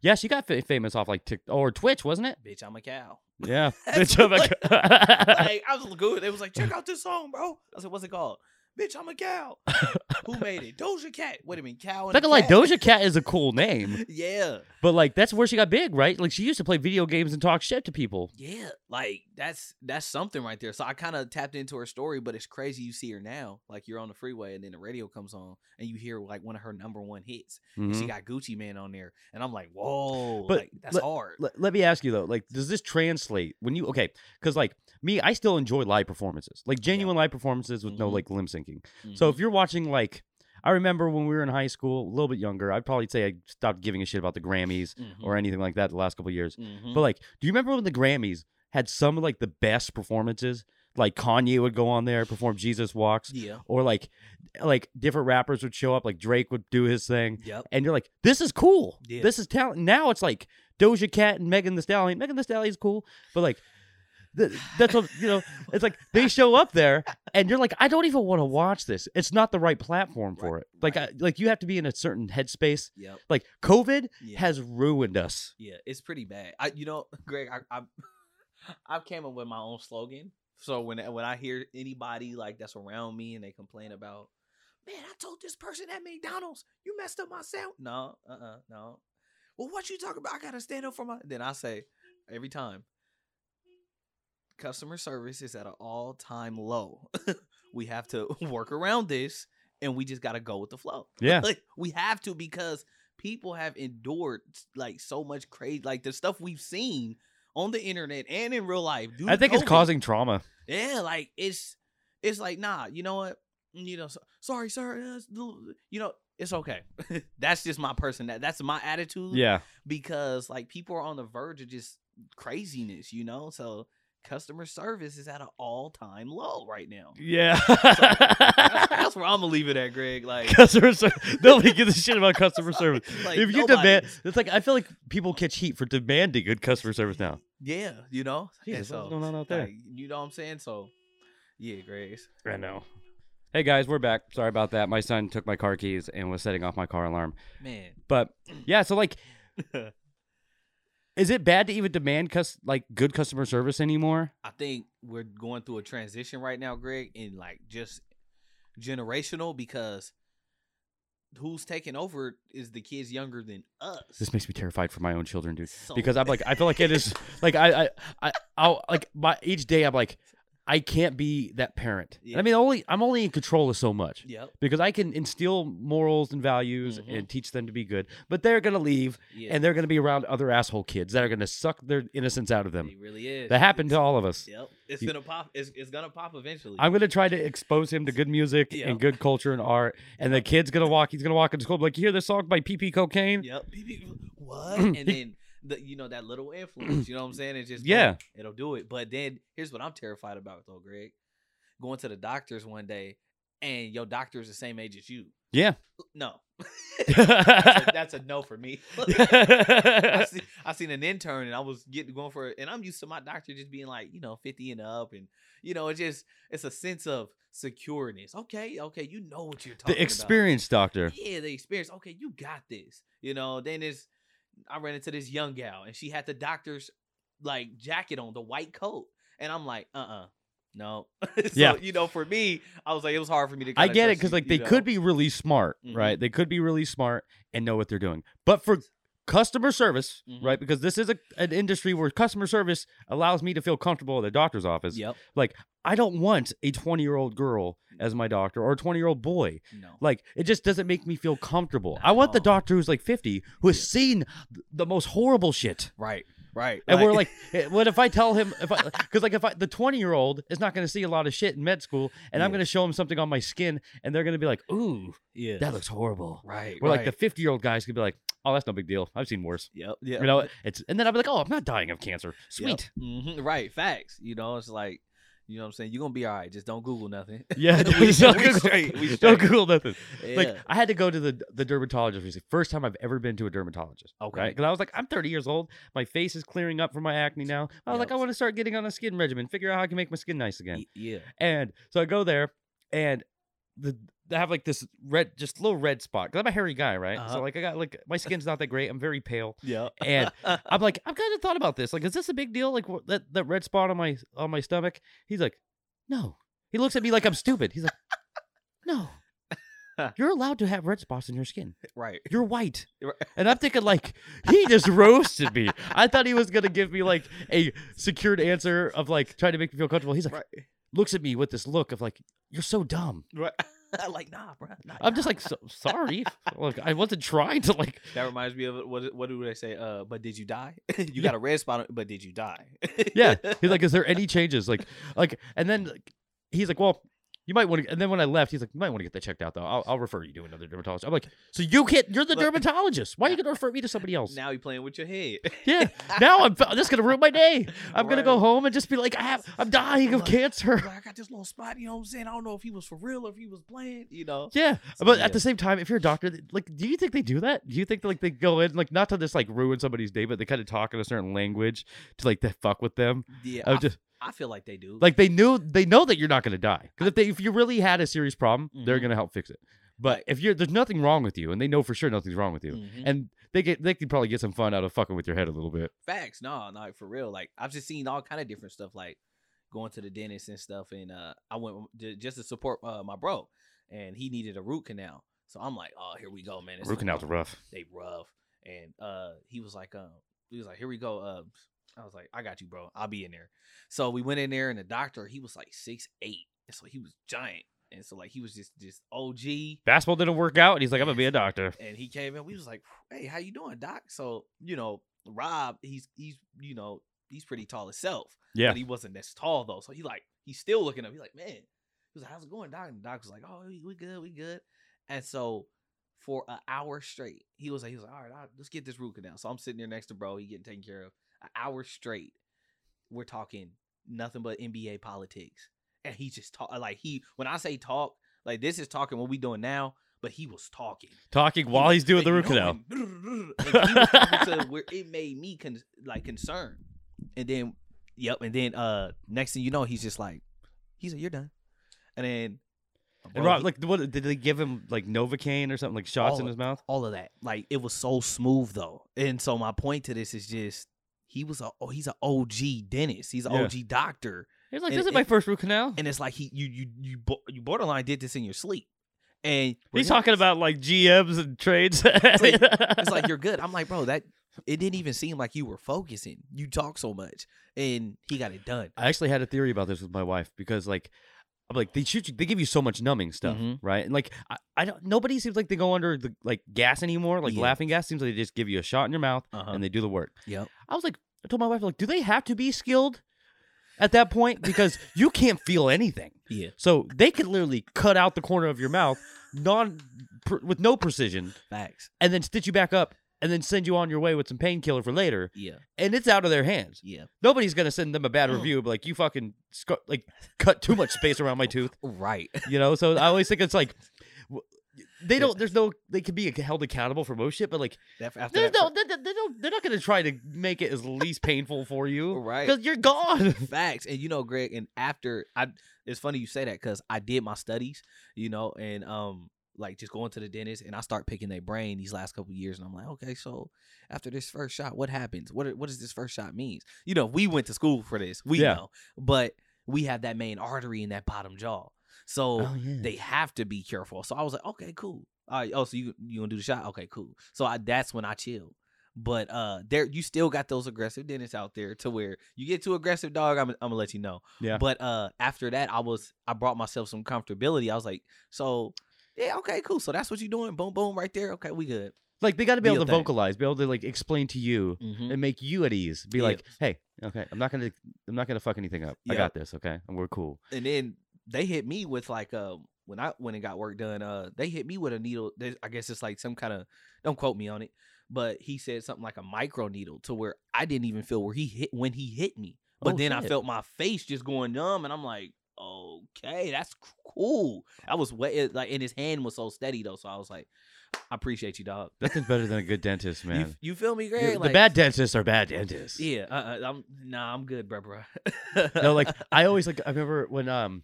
Yeah, she got fa- famous off like TikTok or Twitch, wasn't it? Bitch, I'm a cow. Yeah. Bitch, I'm a what- co- like I was good. It was like, check out this song, bro. I said, what's it called? Bitch, I'm a cow. Who made it? Doja Cat. Wait a minute, cow and Not a gonna lie. Doja Cat is a cool name, yeah, but like that's where she got big, right? Like she used to play video games and talk shit to people. yeah. Like that's that's something right there. So I kind of tapped into her story, but it's crazy. You see her now, like you're on the freeway, and then the radio comes on, and you hear like one of her number one hits. and Mhm. She got Gucci Mane on there, and I'm like, whoa, But like, that's let- hard. Let, let me ask you though, like, does this translate when you okay? Because like me, I still enjoy live performances, like genuine live performances with no Mhm. like limp syncing. So if you're watching like, I remember when we were in high school, a little bit younger, I'd probably say I stopped giving a shit about the Grammys Mm-hmm. or anything like that the last couple of years. Mhm. But like, do you remember when the Grammys had some of like the best performances? Like Kanye would go on there perform Jesus Walks, yeah, or like like different rappers would show up. Like Drake would do his thing, yep, and you're like, this is cool. Yeah. This is talent. Now it's like Doja Cat and Megan Thee Stallion. Megan Thee Stallion's cool, but like. Th- That's what you know. It's like they show up there, and you're like, I don't even want to watch this. It's not the right platform for Right, it. Like, right. I, like you have to be in a certain headspace. yep. Like COVID Yeah. has ruined us. Yeah, it's pretty bad. I, you know, Greg, I, I, I came up with my own slogan. So when when I hear anybody like that's around me and they complain about, man, I told this person at McDonald's you messed up my sandwich. No, uh, uh no. Well, what you talking about? I gotta stand up for my. Then I say every time, customer service is at an all time low. we have to work around this, and we just gotta go with the flow. Yeah. like we have to because people have endured like so much crazy like the stuff we've seen on the internet and in real life I to think it's causing trauma. yeah like it's it's like nah you know what mm, you know so, sorry sir you know it's okay that's just my person that that's my attitude Yeah. because like people are on the verge of just craziness you know so customer service is at an all-time low right now Yeah. that's, that's where i'm gonna leave it at greg like customer service. Nobody gives a shit about customer service. Like, if you nobody. demand, it's like I feel like people catch heat for demanding good customer service now. Yeah, you know. And Jesus, what's so, going on out there? like, you know what I'm saying? So, yeah, Grace. I know. Hey guys, we're back. Sorry about that. My son took my car keys and was setting off my car alarm. Man, But yeah, so like, is it bad to even demand cus- like good customer service anymore? I think we're going through a transition right now, Greg, in like just generational because who's taking over is the kids younger than us. This makes me terrified for my own children, dude. So- Because I'm like, I feel like it is like I I I I'll like my each day I'm like, I can't be that parent. And I mean, only I'm only in control of so much. Yep. because I can instill morals and values Mhm. and teach them to be good. But they're gonna leave Yeah. and they're gonna be around other asshole kids that are gonna suck their innocence out of them. it really is. That happened to all of us. Yep. It's You- gonna pop. It's, it's gonna pop eventually. I'm gonna try to expose him to good music Yep. and good culture and art. And the kid's gonna walk. He's gonna walk into school. be Like, you hear this song by PP Cocaine? Yep. What? and then the you know that little influence. You know what I'm saying? It's just Yeah. it'll do it. But then here's what I'm terrified about though, Greg. going to the doctors one day, and your doctor is the same age as you. Yeah. No, that's, a, that's a no for me. I, see, I seen an intern and I was getting going for it, and I'm used to my doctor just being like, you know, 50 and up, and you know, it's just it's a sense of secureness. Okay, okay, you know what you're talking the experienced doctor. Yeah, the experience. Okay, you got this. You know, then it's I ran into this young gal and she had the doctor's like jacket on, the white coat, and I'm like, uh uh No, so, Yeah. you know, for me, I was like, it was hard for me to. I get it because like they know? could be really smart, Mhm. right? They could be really smart and know what they're doing. But for customer service, Mhm. right? Because this is a, an industry where customer service allows me to feel comfortable at a doctor's office. Yep. Like I don't want a 20 year old girl as my doctor or a 20 year old boy. No. Like it just doesn't make me feel comfortable. I want the doctor who's like 50 who has Yeah. seen the most horrible shit. Right. Right. And we're like, eh, what if I tell him if I because like if I the 20 year old is not going to see a lot of shit in med school and I'm going to show him something on my skin and they're going to be like, ooh, yeah. that looks horrible. right. Where right. like the 50 year old guys could be like, oh, that's no big deal. I've seen worse. Yep. Yeah. You know, it's and then I'll be like, oh, I'm not dying of cancer. Sweet. hmm Right. Facts. You know, it's like, you know what I'm saying? You're going to be all right. Just don't Google nothing. Yeah, we, don't we Google- straight. We Don't. Google nothing. Yeah. Like I had to go to the the dermatologist recently. First time I've ever been to a dermatologist. Okay. Right? Because I was like, I'm 30 years old. My face is clearing up from my acne now. I was like, I want to start getting on a skin regimen, figure out how I can make my skin nice again. Y- yeah. And so I go there, and the have like this red, just little red spot. Cause I'm a hairy guy, right? Uh-huh. So like I got like my skin's not that great. I'm very pale. Yeah. And I'm like, I've kind of thought about this. Like, is this a big deal? Like that that red spot on my on my stomach? He's like, no. He looks at me like I'm stupid. He's like, no. You're allowed to have red spots in your skin. right. You're white. Right. And I'm thinking like he just roasted me. I thought he was gonna give me like a secured answer of like trying to make me feel comfortable. He's like Right. looks at me with this look of like, you're so dumb. Right. like, nah, bro. Nah, I'm just like so, sorry. like I wasn't trying to like That reminds me of what? What do they say? Uh, but did you die? you got a red spot, but did you die? yeah. He's like, is there any changes? Like, like, and then like, he's like, well, you might want to. And then when I left, he's like, you might want to get that checked out though. I'll, I'll refer you to another dermatologist. I'm like, so you can't. You're the dermatologist. Why are you gonna refer me to somebody else? now you're playing with your head. Yeah. Now I'm. This is gonna ruin my day. I'm gonna go home and just be like, I have. I'm dying of Like- cancer. Like, I got this little spot. You know what I'm saying? I don't know if he was for real or if he was playing. You know? Yeah, So, but yeah. at the same time, if you're a doctor, like, do you think they do that? Do you think like they go in, like, not to just like ruin somebody's day, but they kind of talk in a certain language to like to fuck with them? Yeah. I I, just I feel like they do. like they knew they know that you're not gonna die because if they if you really had a serious problem, they're Mhm. gonna help fix it. But if you're there's nothing wrong with you, and they know for sure nothing's wrong with you, Mhm. and they get they could probably get some fun out of fucking with your head a little bit. Facts. No, no, for real. Like I've just seen all kind of different stuff, like going to the dentist and stuff. And uh, I went just to support uh, my bro, and he needed a root canal. So I'm like, oh, here we go, man. It's Root like, canals are rough. They rough. And uh, he was like, um, he was like, here we go. Uh, I was like, I got you, bro. I'll be in there. So we went in there, and the doctor, he was like six eight, and so he was giant. And so like he was just just OG. Basketball didn't work out, and he's like, I'm gonna be a doctor. and he came in. We was like, "Hey, how you doing, Doc?" So you know, Rob, he's he's you know he's pretty tall himself, Yeah, but he wasn't this tall though. So he like he's still looking up. He's like, "Man," he was like, "How's it going, Doc?" And Doc was like, "Oh, we, we good, we good." And so for an hour straight, he was like, he was like, "All right, all right, let's get this root canal." So I'm sitting there next to bro. He getting taken care of. An hour straight, we're talking nothing but NBA politics, and he just talk like he when I say talk, like this is talking what we doing now. But he was talking talking while he's doing the root canal. he was where it made me con- like concerned. And then, yep. And then, uh, next thing you know, he's just like, he's like, you're done. And then, And Rob, like, what did they give him like Novocaine or something like shots in All his mouth? all of that, like it was so smooth though. And so my point to this is just he was a oh he's an OG dentist. He's an Yeah. OG doctor. He's like, and- this is my first root canal. And it's like he you you you you borderline did this in your sleep. And He's talking about like GMs and trades. it's like you're good. I'm like, bro, that it didn't even seem like you were focusing. You talk so much, and he got it done. I actually had a theory about this with my wife because like I'm like they shoot you, they give you so much numbing stuff, Mhm. right? And like I, I don't nobody seems like they go under the like gas anymore, like Yeah. laughing gas seems like they just give you a shot in your mouth Uh-huh. and they do the work. Yeah, I was like I told my wife like do they have to be skilled at that point because you can't feel anything. Yeah. So they could literally cut out the corner of your mouth non per, with no precision Facts. and then stitch you back up and then send you on your way with some painkiller for later, Yeah, and it's out of their hands. yeah, Nobody's gonna send them a bad hmm. review, but like you fucking sc- like cut too much space around my tooth, right. you know. So I always think it's like. They don't. There's no. They can be held accountable for most shit, but like, After there's no. They, they- don't. They're not gonna try to make it as least painful for you, Right. Because you're gone. Facts. And you know, Greg, and after I it's funny you say that because I did my studies, you know, and um like just going to the dentist and I start picking their brain these last couple years and I'm like, okay, so after this first shot, what happens? What what does this first shot means? You know, we went to school for this. We Yeah. know. But we have that main artery in that bottom jaw. So Oh, yeah. they have to be careful. So I was like, okay, cool. All right, oh, so you you gonna do the shot? Okay, cool. So I that's when I chill. But uh there you still got those aggressive dentists out there to where you get too aggressive, dog, I'm, I'm gonna let you know. Yeah. But uh after that I was I brought myself some comfortability. I was like, so yeah, okay, cool. So that's what you're doing. Boom, boom, right there. Okay, we good. Like they got to be able to thing. vocalize, be able to like explain to you Mm-hmm. and make you at ease. Be Yeah. like, hey, okay, I'm not gonna, I'm not gonna fuck anything up. I got this, okay, and we're cool. And then they hit me with like uh when I when it got work done, uh they hit me with a needle. I guess it's like some kind of don't quote me on it, but he said something like a micro needle to where I didn't even feel where he hit when he hit me. But Oh, then I felt my face just going numb, and I'm like, okay, that's cool. I was wet, like, and his hand was so steady though, so I was like, I appreciate you, dog. Nothing's better than a good dentist, man. you feel me, You- Greg? the bad dentists are bad dentists. yeah. Uh, uh, I'm nah, I'm good, bro, bro. no, like I always like. I remember when um,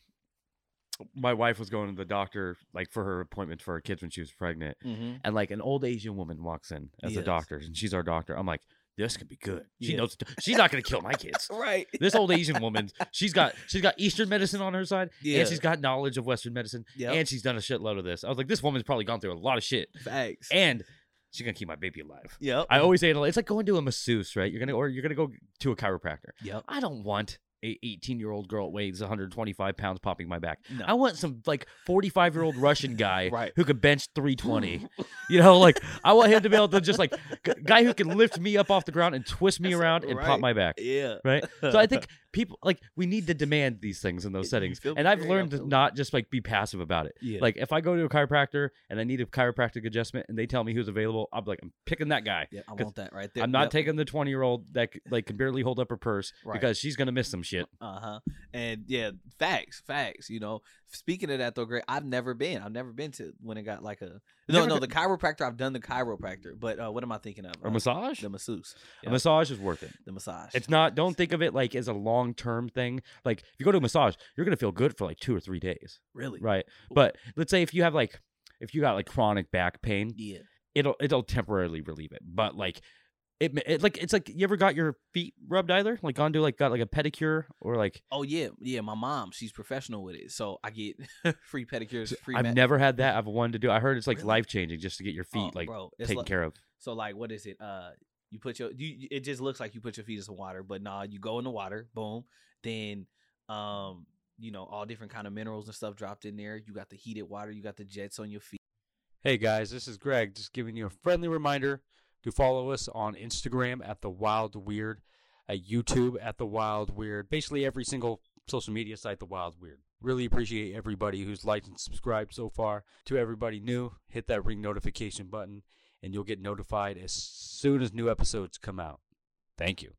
my wife was going to the doctor like for her appointment for her kids when she was pregnant, hmm and like an old Asian woman walks in as a doctor, and she's our doctor. I'm like, this could be good. She Yeah. knows. She's not gonna kill my kids. right. This old Asian woman, she's got she's got Eastern medicine on her side, Yeah. and she's got knowledge of Western medicine, Yep. and she's done a shitload of this. I was like, this woman's probably gone through a lot of shit, Facts. and she's gonna keep my baby alive. yep. I always say it, it's like going to a masseuse, right? You're gonna or you're gonna go to a chiropractor. Yep. I don't want a 18 year old girl weighs 125 pounds popping my back. No. I want some like 45 year old Russian guy Right. who could bench 320. you know, like I want him to be able to just like g- guy who can lift me up off the ground and twist me That's around and pop my back. Yeah. Right. So I think people like we need to demand these things in those settings. And I've learned to not just like be passive about it. Yeah. Like if I go to a chiropractor and I need a chiropractic adjustment and they tell me who's available, I'm like, I'm picking that guy. yeah, I want that right there. I'm not Yep. taking the 20 year old that like can barely hold up her purse Right. because she's gonna miss some shit. Uh huh. And yeah, facts, facts. You know, speaking of that though, Greg, I've never been. I've never been to when it got like a no, never no. The chiropractor, I've done the chiropractor, but uh, what am I thinking of? A Uh, massage? The masseuse. A massage is worth it. the massage. It's not. Don't think of it like as a long term thing. Like if you go to a massage, you're gonna feel good for like two or three days, really right? But let's say if you have like if you got like chronic back pain, yeah. it'll it'll temporarily relieve it. But like it, it like it's like you ever got your feet rubbed either? Like gone to like got like a pedicure or like Oh yeah, yeah. My mom, she's professional with it, so I get free pedicures, free. I've ma- never had that. I've wanted to do. I heard it's like Really? life changing just to get your feet Oh, like bro, taken like- care of. So like, what is it? Uh, you put your you. It just looks like you put your feet in some water, but nah, you go in the water, boom. Then, um, you know, all different kind of minerals and stuff dropped in there. You got the heated water, you got the jets on your feet. Hey guys, this is Greg. Just giving you a friendly reminder to follow us on Instagram at the Wild Weird, at YouTube at the Wild Weird. Basically, every single social media site, the Wild Weird. Really appreciate everybody who's liked and subscribed so far. To everybody new, hit that ring notification button, and you'll get notified as soon as new episodes come out. Thank you.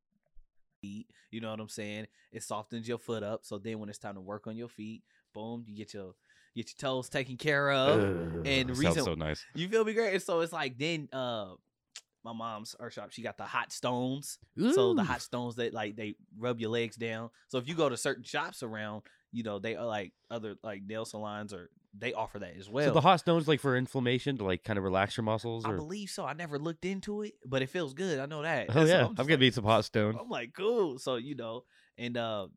feet. You know what I'm saying? It softens your foot up. So then when it's time to work on your feet, boom, you get your get your toes taken care of. and sounds reason- so nice. You feel me, Greg? And so it's like then uh my mom's her shop, she got the hot stones. So the hot stones that like they rub your legs down. So if you go to certain shops around, you know, they are like other like nail salons or they offer that as well. so the hot stones like for inflammation to like kind of relax your muscles, I believe so. I never looked into it, but it feels good. I know that. oh And so yeah, I'm I'm, gonna like- need some hot stone. I'm like, cool. So you know, and uh,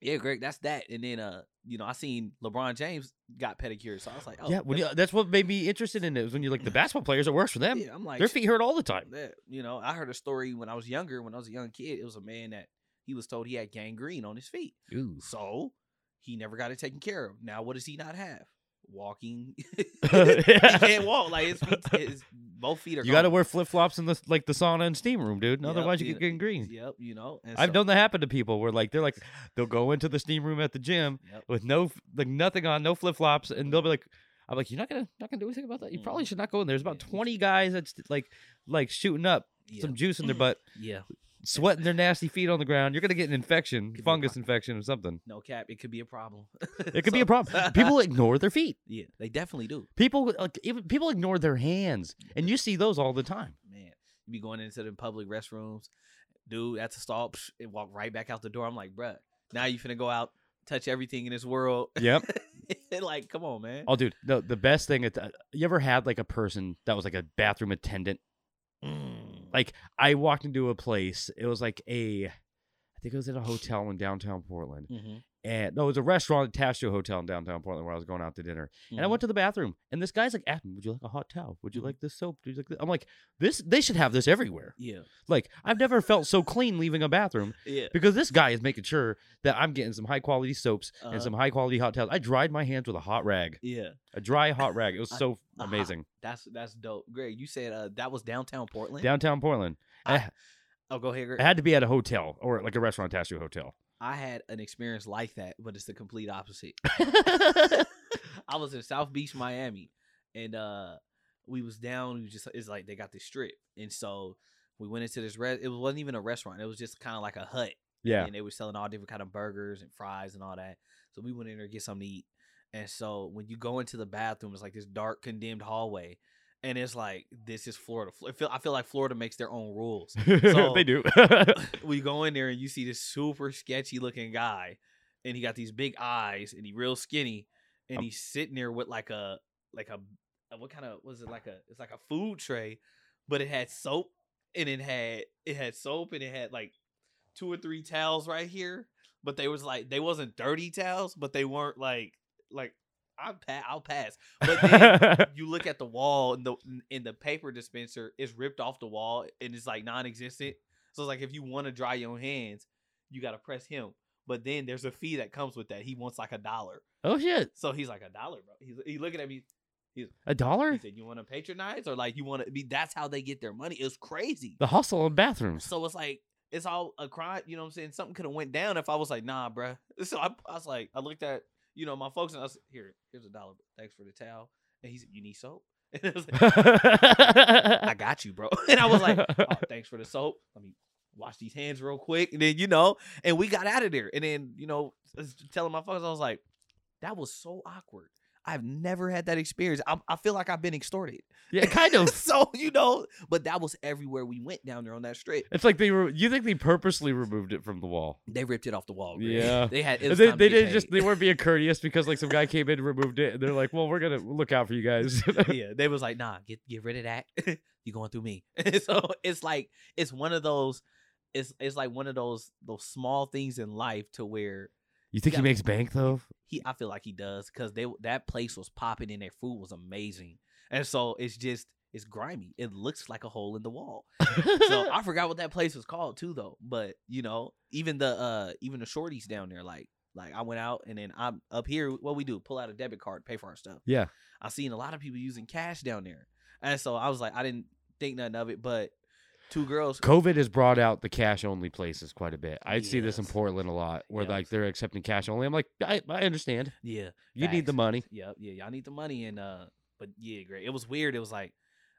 yeah, Greg, that's that. And then uh, you know, I seen LeBron James got pedicures, so I was like, oh yeah, when you, that's- that's what made me interested in it. Was when you like the basketball players, it works for them. yeah, I'm like, Their feet hurt all the time. that, you know, I heard a story when I was younger, when I was a young kid. It was a man that he was told he had gangrene on his feet, Ooh. so he never got it taken care of. Now, what does he not have? Walking, he can't walk. Like his, feet, his both feet are. You got to wear flip flops in the like the sauna and steam room, dude. Yep, Otherwise, you you get know, gangrene. Yep, you know. I've so- done that happen to people where like they're like they'll go into the steam room at the gym Yep. with no like nothing on, no flip flops, and they'll be like, I'm like, you're not gonna not gonna do anything about that. You probably Mm. should not go in there. There's about 20 guys that's like like shooting up Yeah. some juice in their butt, yeah. Sweating their nasty feet on the ground. You're gonna get an infection, Could fungus infection or something. No cap, it could be a problem. It could be a problem. People ignore their feet. yeah, they definitely do. People like even people ignore their hands, and you see those all the time. Man, you be going into the public restrooms, dude, at the stall, psh, and walk right back out the door. I'm like, bruh, now you finna go out, touch everything in this world. Yep. like, come on, man. Oh, dude, the the best thing. At the, you ever had like a person that was like a bathroom attendant? Mm. Like I walked into a place. It was like a, I think it was at a hotel in downtown Portland, Mhm, and no, it was a restaurant attached to a hotel in downtown Portland where I was going out to dinner. And I mhm. went to the bathroom, and this guy's like, "Adam, would you like a hot towel? Would you Mhm. like this soap? Would you like this?" I'm like, "This, they should have this everywhere." Yeah, Like, I've never felt so clean leaving a bathroom yeah. because this guy is making sure that I'm getting some high quality soaps Uh-huh. and some high quality hot towels. I dried my hands with a hot rag, Yeah, a dry hot rag. It was I- so hot- amazing. that's that's dope. Greg, you said uh, that was downtown Portland. Downtown Portland. I- oh, go ahead, Greg. It had to be at a hotel or like a restaurant attached to a hotel. I had an experience like that, but it's the complete opposite. I was in South Beach, Miami, and uh we was down. We just it's like they got this strip, and so we went into this res. It wasn't even a restaurant. It was just kind of like a hut, yeah. and they were selling all different kind of burgers and fries and all that. So we went in there to get something to eat. And so when you go into the bathroom, it's like this dark condemned hallway, and it's like this is Florida. I feel I feel like Florida makes their own rules. So- they do. we go in there and you see this super sketchy looking guy, and he got these big eyes and he real skinny, and he's sitting there with like a like a, a- what kind of was it like a it's like a food tray, but it had soap and it had it had soap and it had like two or three towels right here, but they was like they wasn't dirty towels, but they weren't like like I'll pass I'll pass, but then you look at the wall and the in the paper dispenser is ripped off the wall and it's like non-existent. So it's like if you want to dry your hands, you got to press him. But then there's a fee that comes with that. He wants like a dollar. oh shit! So he's like a dollar, bro. He's he looking at me. He's, a dollar? He said, "You want to patronize or like you want to be?" That's how they get their money. It's crazy. The hustle in bathrooms. So it's like it's all a crime. You know what I'm saying? Something could have went down if I was like, "Nah, bro." So I, I was like, I looked at you know my folks and I said, here. Here's a dollar. Thanks for the towel. And he said, "You need soap." And I was like, I got you, bro. And I was like, oh, thanks for the soap. Let me wash these hands real quick. And then, you know, and we got out of there. And then, you know, telling my folks, I was like, that was so awkward. I've never had that experience. I, I feel like I've been extorted. yeah, kind of. so, you know, but that was everywhere we went down there on that strip. It's like they were. You think they purposely removed it from the wall? They ripped it off the wall. Greg. Yeah. They had, They, they didn't just. They weren't being courteous because like some guy came in and removed it, and they're like, "Well, we're gonna look out for you guys." yeah, they was like, nah, get get rid of that. you going through me. so it's like it's one of those. It's it's like one of those those small things in life to where you think he makes bank though? he I feel like he does because they that place was popping and their food was amazing, and so it's just it's grimy. It looks like a hole in the wall. So I forgot what that place was called too, though. But you know, even the uh even the shorties down there, like like I went out and then I'm up here. What we do? Pull out a debit card, pay for our stuff. yeah. I seen a lot of people using cash down there, and so I was like, I didn't think nothing of it, but two girls. COVID has brought out the cash only places quite a bit. I see this in Yes. Portland a lot, where like they're accepting cash only. I'm like, I, I understand. Yeah, You need the facts. money. Yep, yeah, y'all need the money, and uh, but yeah, great. It was weird. It was like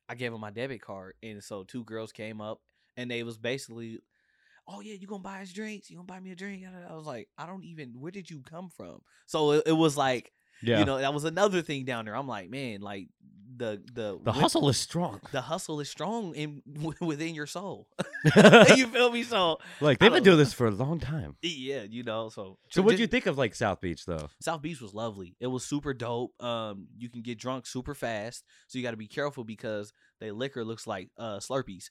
I gave them my debit card, and so two girls came up, and they was basically, oh yeah, you gonna buy us drinks? You gonna buy me a drink? And I was like, I don't even. Where did you come from? So it, it was like, Yeah. you know, that was another thing down there. I'm like, man, like the the the hustle is strong. the hustle is strong in within your soul. you feel me? So like they've been doing this for a long time. yeah, you know. So So what do you think of like South Beach though? South Beach was lovely. It was super dope. Um, you can get drunk super fast, so you got to be careful because they liquor looks like uh Slurpees.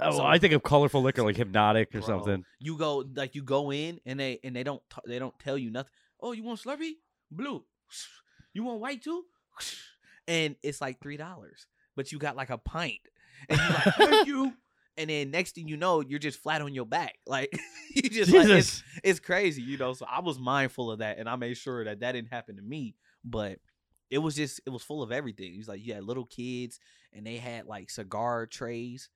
Oh, So- I think of colorful liquor like Hpnotiq or Bro, something. You go like you go in and they and they don't t- they don't tell you nothing. Oh, you want Slurpee? Blue. You want white too? And it's like three dollars, but you got like a pint, and you like thank you. And then next thing you know, you're just flat on your back, like you just like it's, it's crazy, you know. So I was mindful of that, and I made sure that that didn't happen to me. But it was just it was full of everything. It was like you had little kids, and they had like cigar trays,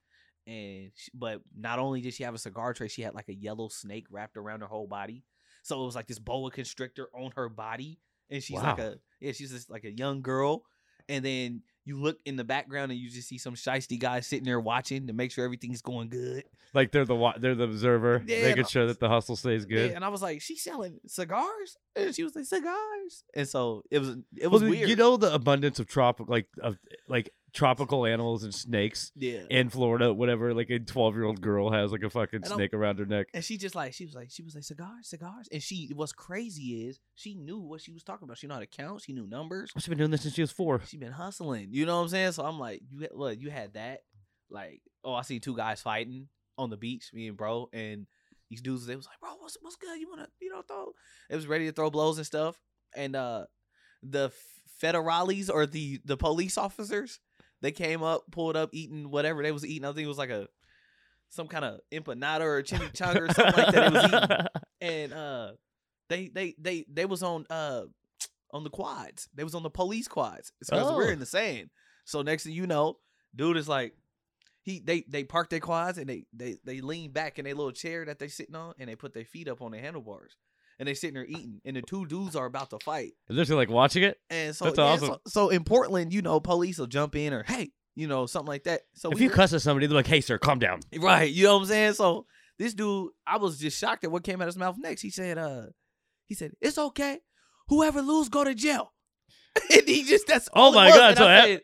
and sh- but not only did she have a cigar tray, she had like a yellow snake wrapped around her whole body. So it was like this boa constrictor on her body, and she's like a yeah, she's just like a young girl. And then you look in the background and you just see some shisty guy sitting there watching to make sure everything's going good. Like they're the wa- they're the observer, Yeah, making sure that the hustle stays Yeah, good. and I was like, she's selling cigars, and she was like cigars, and so it was it Well, was weird. You know the abundance of tropical like of like tropical animals and snakes yeah. in Florida, whatever. Like a twelve year old girl has like a fucking And I'm- snake around her neck. And she just like she was like she was like cigars, cigars, and she what's crazy is she knew what she was talking about. She knew how to count. She knew numbers. She's been doing this since she was four. She been hustling. You know what I'm saying? So I'm like, you had- what? You had that? Like, oh, I see two guys fighting on the beach, me and bro, and these dudes they was like, bro, what's what's good? You wanna you know throw? It was ready to throw blows and stuff. And uh the federales or the the police officers, they came up, pulled up, eating whatever they was eating. I think it was like a some kind of empanada or chimichanga or something like that. It was eating and uh they they they they was on uh on the quads. They was on the police quads. It's because we're Oh. in the sand. So next thing you know, dude is like he they they park their quads and they they they lean back in their little chair that they sitting on and they put their feet up on their handlebars. And they sitting there eating, and the two dudes are about to fight. Is this like watching it? And so, That's yeah, awesome. so, so in Portland, you know, police will jump in or hey, you know, something like that. So if we you cuss at somebody, they're like, "Hey, sir, calm down." Right. You know what I'm saying? So this dude, I was just shocked at what came out of his mouth next. He said, uh, he said, It's okay. Whoever lose, go to jail. and he just that's Oh my. God, so I said,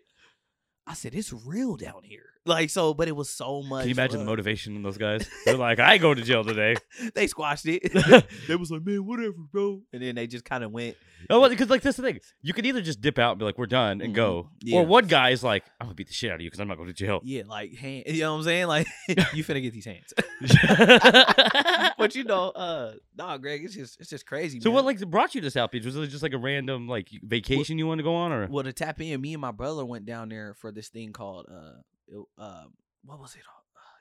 I said, It's real down here. Like so, but it was so much. Can you imagine the motivation in those guys? They're like, "I go to jail today." They squashed it. they was like, Man, whatever, bro. And then they just kind of went. Oh, well, because like that's the thing. You can either just dip out and be like, "We're done" and Mhm. go, Yeah. or one guy's like, "I'm gonna beat the shit out of you because I'm not going to jail." Yeah, like hand, you know what I'm saying? Like you finna get these hands. but you know, uh nah, Greg, it's just it's just crazy. so man. what like brought you to South Beach? Was it just like a random like vacation you wanted to go on, or Well, to tap in, me and my brother went down there for this thing called uh, it, uh what was it?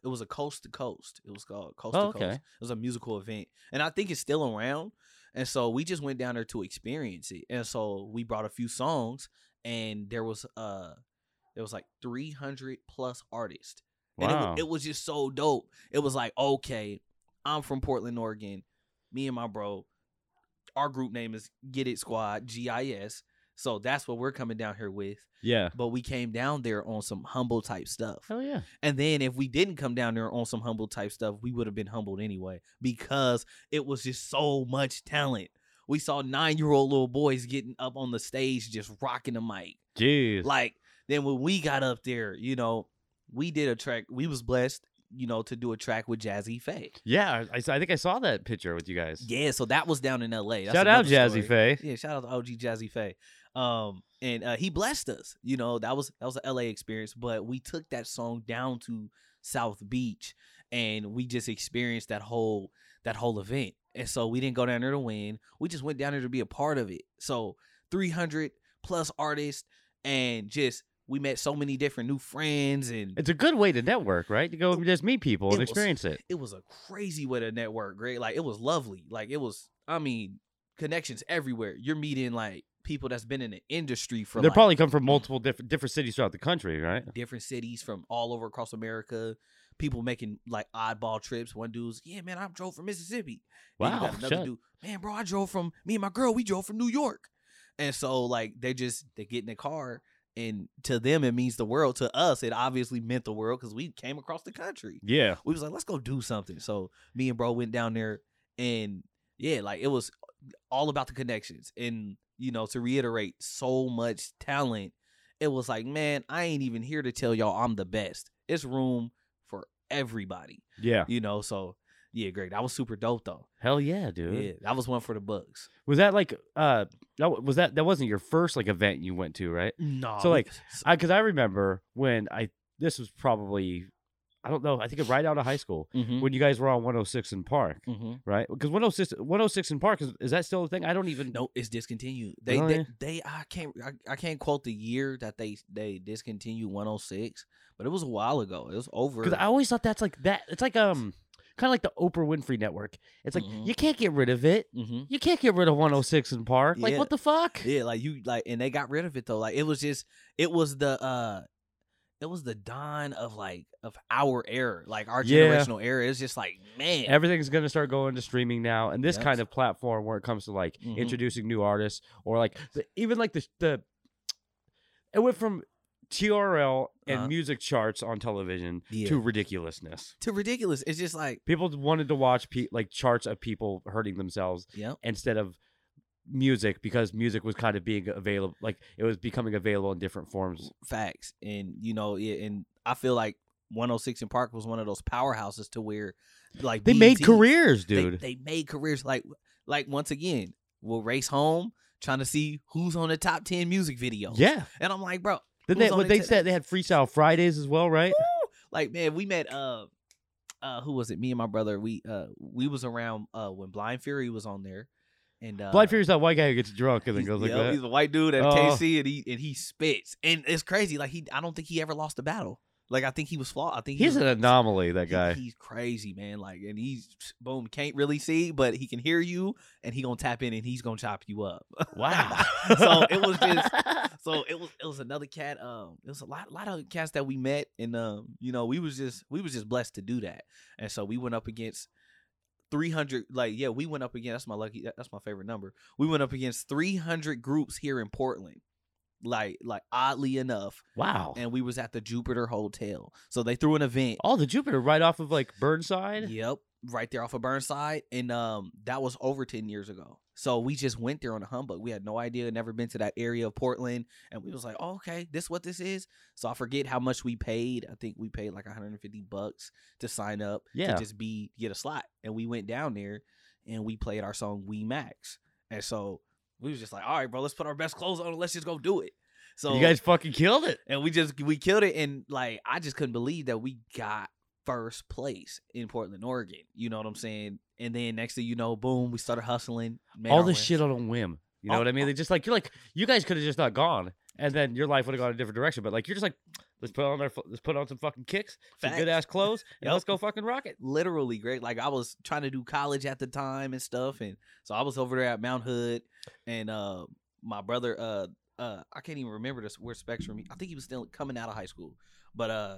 It was a coast to coast. It was called coast Oh, to okay. coast. It was a musical event, and I think it's still around. And so we just went down there to experience it. And so we brought a few songs, and there was uh, there was like three hundred plus artists, and it, wow? it was just so dope. It was like, okay, I'm from Portland, Oregon. Me and my bro, our group name is Get It Squad, GIS. So that's what we're coming down here with. yeah. But we came down there on some humble type stuff. Hell yeah. And then if we didn't come down there on some humble type stuff, we would have been humbled anyway because it was just so much talent. We saw nine year old little boys getting up on the stage just rocking the mic. Jeez. Like then when we got up there, you know, we did a track. We was blessed, you know, to do a track with Jazze Pha. yeah, I, I think I saw that picture with you guys. Yeah, so that was down in L.A. That's Shout out Jazzy story. Faye. Yeah, shout out to OG Jazze Pha. Um, and uh, he blessed us. You know, that was that was an LA experience, but we took that song down to South Beach, and we just experienced that whole that whole event. And so we didn't go down there to win. We just went down there to be a part of it. So 300 plus artists, and just we met so many different new friends, and It's a good way to network, right? To go It- just meet people and was- experience it. it was a crazy way to network. Great, like it was lovely. Like it was. I mean, connections everywhere. You're meeting like people that's been in the industry for They like, probably come from multiple different different cities throughout the country, right? different cities from all over across America. People making like oddball trips. One dude's, yeah, man, I drove from Mississippi. Wow, another shit. dude, man, bro, I drove from me and my girl. We drove from New York, and so like they just they get in the car, and to them it means the world. To us, it obviously meant the world because we came across the country. Yeah. We was like, let's go do something. So me and bro went down there, and yeah, like it was all about the connections. And you know, to reiterate, so much talent. It was like, man, I ain't even here to tell y'all I'm the best. It's room for everybody. Yeah. You know, so yeah, great. That was super dope though. Hell yeah, dude. Yeah, that was one for the Bucks. Was that like uh that was that that wasn't your first like event you went to, right? No, So, like, I cuz I remember when I this was probably I don't know, I think right out of high school mm-hmm, when you guys were on 106 & Park, mm-hmm. right? Because 106 106 & Park is, is that still a thing? I don't even No, it's discontinued. They, Oh, they, yeah? they, I can't, I, I can't quote the year that they they discontinued 106, but it was a while ago. It was over. Cuz I always thought that's like that it's like um kind of like the Oprah Winfrey network. It's like Mhm. you can't get rid of it. mm-hmm. You can't get rid of 106 & Park. Like Yeah. what the fuck? Yeah, like you like, and they got rid of it though. Like it was just, it was the, uh it was the dawn of like of our era, like our Yeah. generational era. It's just like, man, Everything's gonna start going to streaming now, and this Yep. kind of platform where it comes to like Mhm. introducing new artists or like the, even like the the it went from TRL and Uh-huh. music charts on television Yeah. to ridiculousness. to ridiculous. It's just like, People wanted to watch pe- like charts of people hurting themselves yep, instead of music because music was kind of being available like it was becoming available in different forms. facts. And you know, yeah, and I feel like 106 & Park was one of those powerhouses to where, like, They made careers, dude. They, made careers. Like, like once again, we'll race home trying to see who's on the top 10 music videos. yeah. and I'm like, bro, Then they what they today? said they had freestyle Fridays as well, right? like man, we met uh uh who was it? Me and my brother. We uh we was around uh when Blind Fury was on there, and uh, Blind Fury's that white guy who gets drunk and then goes like yeah, that. He's a white dude at Oh. KC, and he and he spits, and it's crazy. Like he, I don't think he ever lost a battle. Like I think he was flawed. I think he He's was, an anomaly, that he- guy. he's crazy, man. Like, and he's boom, can't really see, but he can hear you, and he gonna tap in, and he's gonna chop you up. Wow. so it was just so it was it was another cat um it was a lot lot of cats that we met and um you know we was just we was just blessed to do that and so we went up against 300 like yeah we went up against that's my lucky that's my favorite number we went up against 300 groups here in portland like like oddly enough wow. and we was at the jupiter hotel so they threw an event Oh, the Jupiter right off of like Burnside. Yep, right there off of Burnside, and um, that was over ten years ago. So we just went there on a humbug. We had no idea, never been to that area of Portland, and we was like, oh, okay, this what this is. So I forget how much we paid. I think we paid like 150 bucks to sign up Yeah. to just be get a slot, and we went down there and we played our song We Max, and so we was just like, all right, bro, let's put our best clothes on and let's just go do it. So you guys fucking killed it. and we just we killed it and like i just couldn't believe that we got first place in portland oregon you know what i'm saying and then next thing you know boom we started hustling All this wins. shit on a whim. You know Oh, what I mean? They just like you're like you guys could have just not gone, and then your life would have gone a different direction. But like you're just like let's put on our let's put on some fucking kicks, some good ass clothes, and Yep. let's go fucking rock it. literally great like i was trying to do college at the time and stuff and so i was over there at mount hood and uh my brother uh uh i can't even remember this where spectrum i think he was still coming out of high school but uh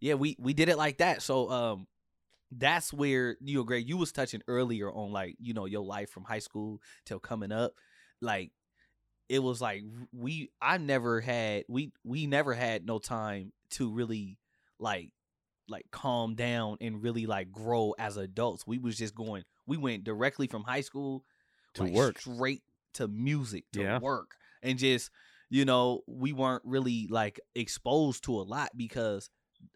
yeah we we did it like that so um that's where you know greg you was touching earlier on like you know your life from high school till coming up like it was like we i never had we we never had no time to really like like calm down and really like grow as adults we was just going we went directly from high school To like, work. straight to music to Yeah. work and just you know we weren't really like exposed to a lot because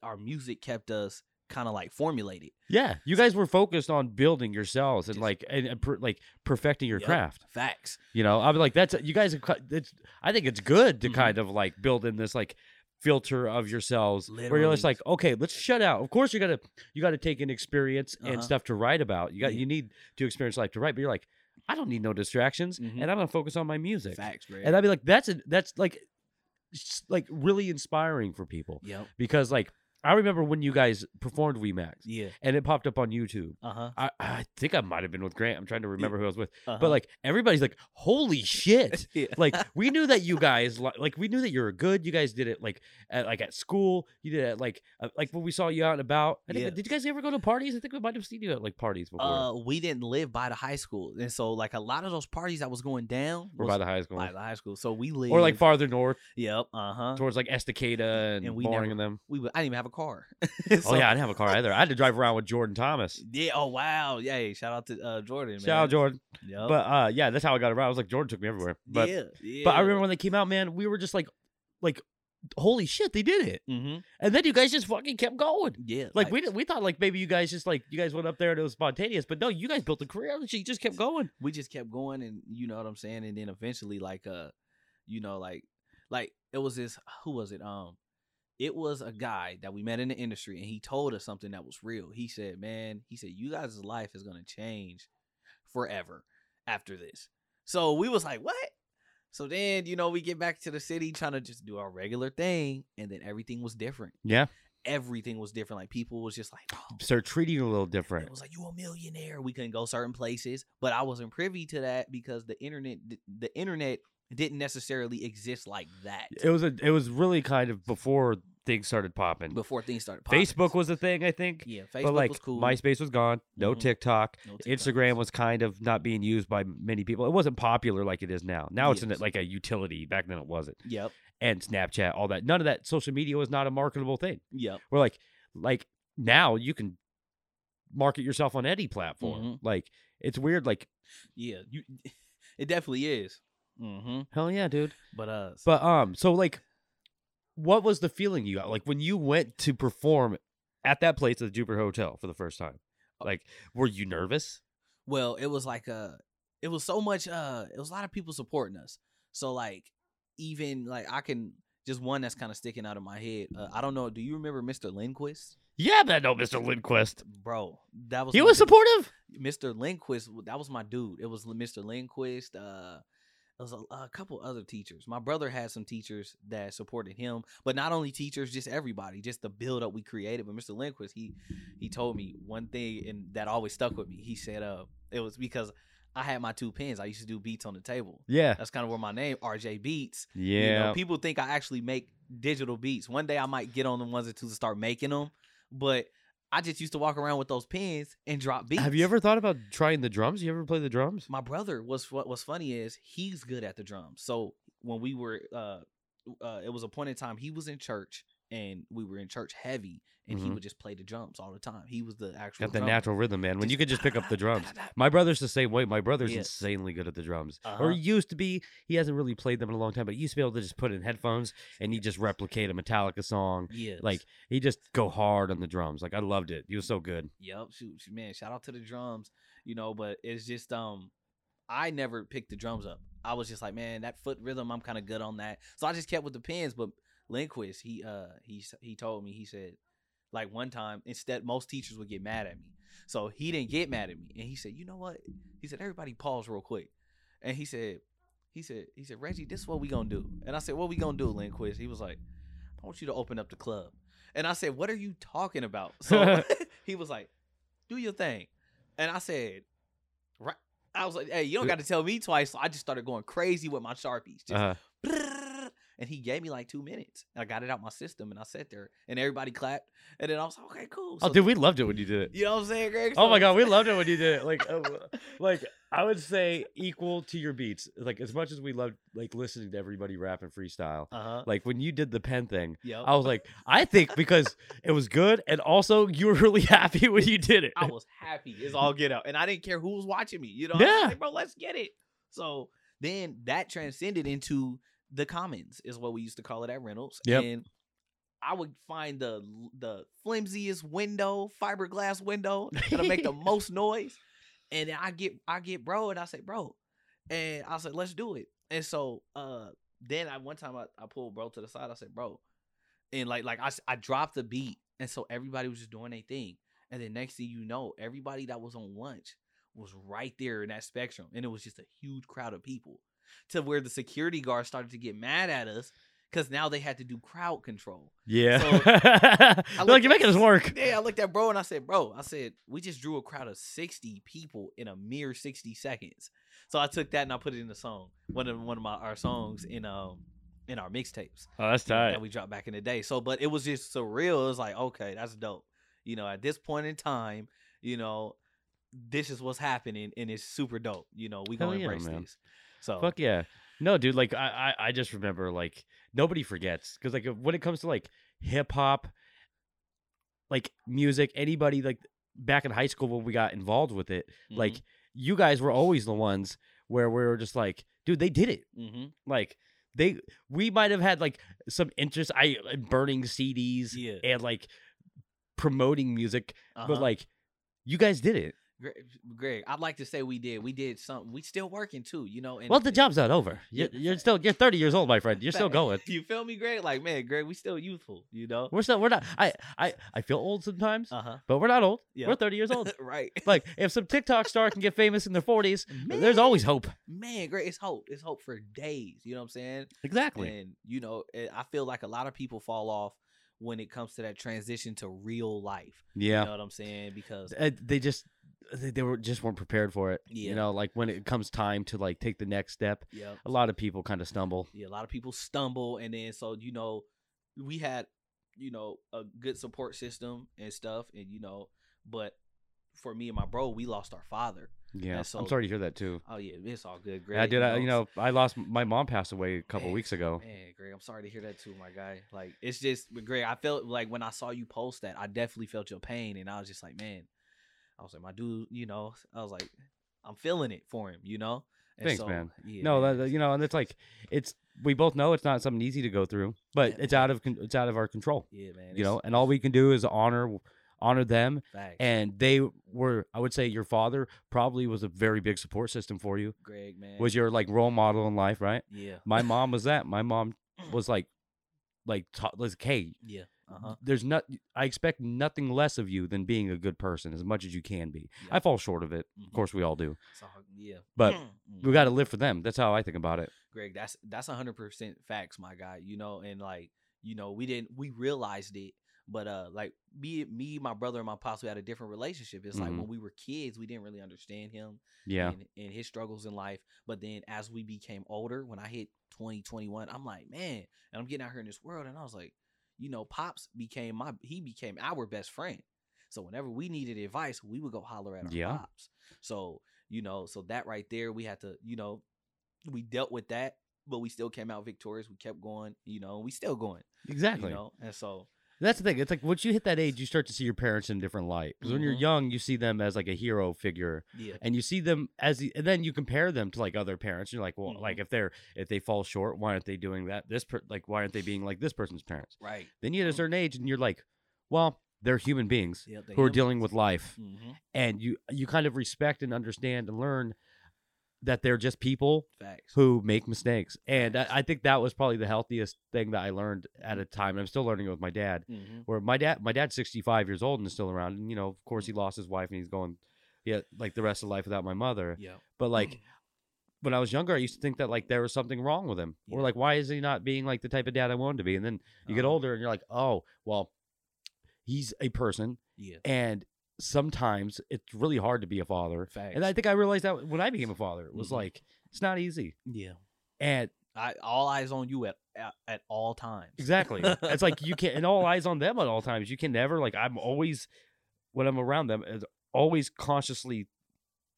our music kept us kind of like formulated Yeah, you guys were focused on building yourselves and like and, and per, like perfecting your Yep. craft. facts You know, I'm like that's you guys. It's I think it's good to Mhm. kind of like build in this like filter of yourselves where you're just like okay let's shut out of course you gotta you gotta take an experience and Uh-huh. stuff to write about you got Yeah. you need to experience life to write but you're like i don't need no distractions Mhm. and i'm gonna focus on my music facts and i'd be like that's a, that's like like really inspiring for people yep because like i remember when you guys performed wemax yeah and it popped up on youtube uh-huh I, I think I might have been with Grant. I'm trying to remember who I was with, uh-huh. but like everybody's like, "Holy shit!" yeah. like we knew that you guys like we knew that you were good. You guys did it like at like at school. You did it like uh, like when we saw you out and about. I think, Yeah. Did you guys ever go to parties? I think we might have seen you at like parties before. Uh, we didn't live by the high school, and so like a lot of those parties that was going down were by the high school, by the high school. So we lived, or like farther north yep, uh huh. towards like Estacada and, And we Boring never- and them. We I didn't even have a car. oh yeah, I didn't have a car either. I had to drive around with Jordan Thomas. yeah. Oh wow, yeah. Shout out to uh, Jordan. Man. Shout out Jordan. Yep. But uh, yeah, that's how I got around. I was like Jordan took me everywhere. But yeah, yeah. but I remember when they came out, man, we were just like like. Holy shit, they did it! Mm-hmm. And then you guys just fucking kept going. Yeah. Like we we thought like maybe you guys just like you guys went up there and it was spontaneous, but no, you guys built a career and you just kept going. we just kept going and you know what I'm saying and then eventually like uh you know like like it was this who was it um it was a guy that we met in the industry and he told us something that was real. He said man he said you guys' life is going to change forever after this. So we was like what? So then you know we get back to the city trying to just do our regular thing and then everything was different. Yeah, everything was different. Like people was just like oh, start treating you a little different. it was like you a millionaire. We couldn't go certain places, but I wasn't privy to that because the internet, the internet didn't necessarily exist like that. It was a it was really kind of before things started popping. before things started. Popping. Facebook was a thing, I think. yeah, Facebook but like was cool. MySpace was gone. No Mhm. TikTok. No TikToks. Instagram was kind of not being used by many people. It wasn't popular like it is now. Now it's in like a utility. Back then it wasn't. Yep. And Snapchat, all that. None of that social media was not a marketable thing. Yep. We're like, like now you can market yourself on any platform. Mhm. Like it's weird. Like Yeah. You. It definitely is. Mm-hmm. hell yeah, dude. But uh. But um, so like, what was the feeling you got like when you went to perform at that place at the Jupiter Hotel for the first time? Like, were you nervous? Well, it was like uh it was so much uh it was a lot of people supporting us. So like even like I can just one that's kind of sticking out of my head. Uh, I don't know. Do you remember Mr. Lindquist? Yeah, man. No, Mr. Lindquist. Bro, that was He was dude. supportive. Mr. Lindquist. That was my dude. It was Mr. Lindquist. Uh, was a, a couple other teachers. My brother had some teachers that supported him, but not only teachers, just everybody, just the build up we created. But Mr. Lindquist, he he told me one thing, and that always stuck with me. He said, "Uh, it was because I had my two pens. I used to do beats on the table. Yeah. That's kind of where my name RJbeatz. Yeah. You know, people think I actually make digital beats. One day I might get on the ones and twos and start making them, but I just used to walk around with those pins and drop beats. Have you ever thought about trying the drums? You ever play the drums? My brother was what was funny is he's good at the drums. So when we were, uh, uh, it was a point in time he was in church and we were in church heavy, and he Mhm. would just play the drums all the time. He was the actual Got the drummer. natural rhythm, man. When Just you could just pick up the drums. My brother's the same way. My brother's Yes. insanely good at the drums, Uh-huh. or he used to be. He hasn't really played them in a long time, but he used to be able to just put in headphones and he just replicate a Metallica song. Yes. Like he just go hard on the drums. Like I loved it. He was so good. Yep, shoot, shoot, man. Shout out to the drums, you know. But it's just um, I never picked the drums up. I was just like, man, that foot rhythm, I'm kind of good on that. So I just kept with the pins. But Lindquist, he uh, he he told me, he said, like one time, instead, most teachers would get mad at me. So he didn't get mad at me, and he said, you know what? He said, everybody pause real quick, and he said, he said, he said, Reggie, this is what we gonna do. And I said, what we gonna do, Lindquist? He was like, I want you to open up the club. And I said, what are you talking about? So he was like, do your thing. And I said, right. I was like, hey, you don't got to tell me twice. So I just started going crazy with my Sharpies. Just Uh, brrrr. And he gave me like two minutes. I got it out my system and I sat there and everybody clapped. And then I was like, okay, cool. oh, dude, we loved it when you did it. You know what I'm saying, Greg? Oh my god, we loved it when you did it. Like, uh, like I would say equal to your beats. Like as much as we loved like listening to everybody rap and freestyle. Uh-huh. Like when you did the pen thing, Yep. I was like, I think because it was good, and also you were really happy when you did it. I was happy. It's all get out. And I didn't care who was watching me. You know, Yeah. like, bro, let's get it. So then that transcended into the commons, is what we used to call it at Reynolds. Yep. And I would find the the flimsiest window, fiberglass window that'll make the most noise. And then I get I get bro, and I say, bro. And I said, let's do it. And so uh then I one time I, I pulled bro to the side. I said, bro. And like like I, I dropped the beat. And so everybody was just doing their thing. And then next thing you know, everybody that was on lunch was right there in that spectrum. And it was just a huge crowd of people. To where the security guards started to get mad at us because now they had to do crowd control. yeah. So, like you're making us work. Yeah, I looked at bro and I said, Bro, I said, we just drew a crowd of 60 people in a mere 60 seconds. So I took that and I put it in the song. One of one of my our songs in um in our mixtapes Oh, that's you know, tight. that we dropped back in the day. So, but it was just surreal. It was like, okay, that's dope. You know, at this point in time, you know, this is what's happening, and it's super dope. You know, we Hell gonna yeah, embrace man. this. So, Fuck yeah. No, dude, like I, I, I just remember like nobody forgets because like when it comes to like hip hop, like music, anybody like back in high school when we got involved with it, like Mhm, you guys were always the ones where we were just like, dude, they did it. mhm. Like they, we might have had like some interest, I in burning CDs yeah, and like promoting music, uh-huh. but like you guys did it. Greg, I'd like to say we did. We did something. We still working too. You know, and Well, the job's not over. You're, you're still you're 30 years old, my friend. You're still going. You feel me, Greg? Like, man, Greg, we still youthful. You know. We're still we're not. I I I feel old sometimes, Uh huh. but we're not old. Yeah. We're 30 years old. right. like if some TikTok star can get famous in their 40s, Man. there's always hope. Man, Greg, it's hope. It's hope for days. You know what I'm saying? Exactly. And you know, I feel like a lot of people fall off when it comes to that transition to real life. yeah. You know what I'm saying? Because Uh, they just they, they were just weren't prepared for it. Yeah. You know, like when it comes time to like take the next step, yeah, a lot of people kind of stumble. yeah, a lot of people stumble, and then so you know, we had you know, a good support system and stuff, and you know, but for me and my bro, we lost our father. Yeah, so- I'm sorry to hear that too. Oh yeah, it's all good. Greg, Yeah, I did. I, you know, I lost my mom passed away a couple Man, weeks ago. Man, Greg, I'm sorry to hear that too, my guy. Like, it's just, but Greg, I felt like when I saw you post that, I definitely felt your pain, and I was just like, man, I was like, my dude, you know, I was like, I'm feeling it for him, you know. And Thanks, man. Yeah, no, man, that, you know, and it's like it's we both know it's not something easy to go through, but Yeah, it's man. out of it's out of our control. yeah, man. You know, and all we can do is honor honor them facts. and they were i would say your father probably was a very big support system for you Greg, man, was your like role model in life right yeah, my mom was that my mom was like like ta- like hey yeah, uh huh, there's not i expect nothing less of you than being a good person as much as you can be Yeah. i fall short of it Mhm. of course we all do so, yeah, But Mhm. we got to live for them that's how i think about it Greg, that's that's hundred percent facts, my guy. You know, and like, you know, we didn't we realized it, but uh like me me, my brother and my pops, we had a different relationship. It's like Mhm. when we were kids, we didn't really understand him yeah and, and his struggles in life. But then as we became older, when I hit 2021, I'm like, man, and I'm getting out here in this world, and I was like, you know, Pops became my he became our best friend. So whenever we needed advice, we would go holler at our Yeah. pops. So, you know, so that right there, we had to, you know, we dealt with that, but we still came out victorious. We kept going, you know, we still going. exactly You know, and so That's the thing. It's like once you hit that age, you start to see your parents in a different light. Because when you're Mhm. young, you see them as like a hero figure, yeah. and you see them as, the, and then you compare them to like other parents. You're like, well, Mhm. like if they're if they fall short, why aren't they doing that? This per, like why aren't they being like this person's parents? Right. Then you hit a Mhm. certain age, and you're like, well, they're human beings Yeah, who are dealing with life, hmm and you you kind of respect and understand and learn that they're just people Facts. who make mistakes. And I, I think that was probably the healthiest thing that I learned at a time. And I'm still learning it with my dad hmm where my dad my dad's 65 years old and is still around and you know of course he lost his wife and he's going yeah like the rest of life without my mother Yeah. but like when i was younger i used to think that like there was something wrong with him or like why is he not being like the type of dad i wanted to be and then you get Uh-huh. older and you're like oh well he's a person Yeah. and sometimes it's really hard to be a father Facts. and i think i realized that when i became a father it was Mhm. like it's not easy yeah. and I all eyes on you at at, at all times. Exactly. it's like you can't, and all eyes on them at all times. You can never like. I'm always when I'm around them, is always consciously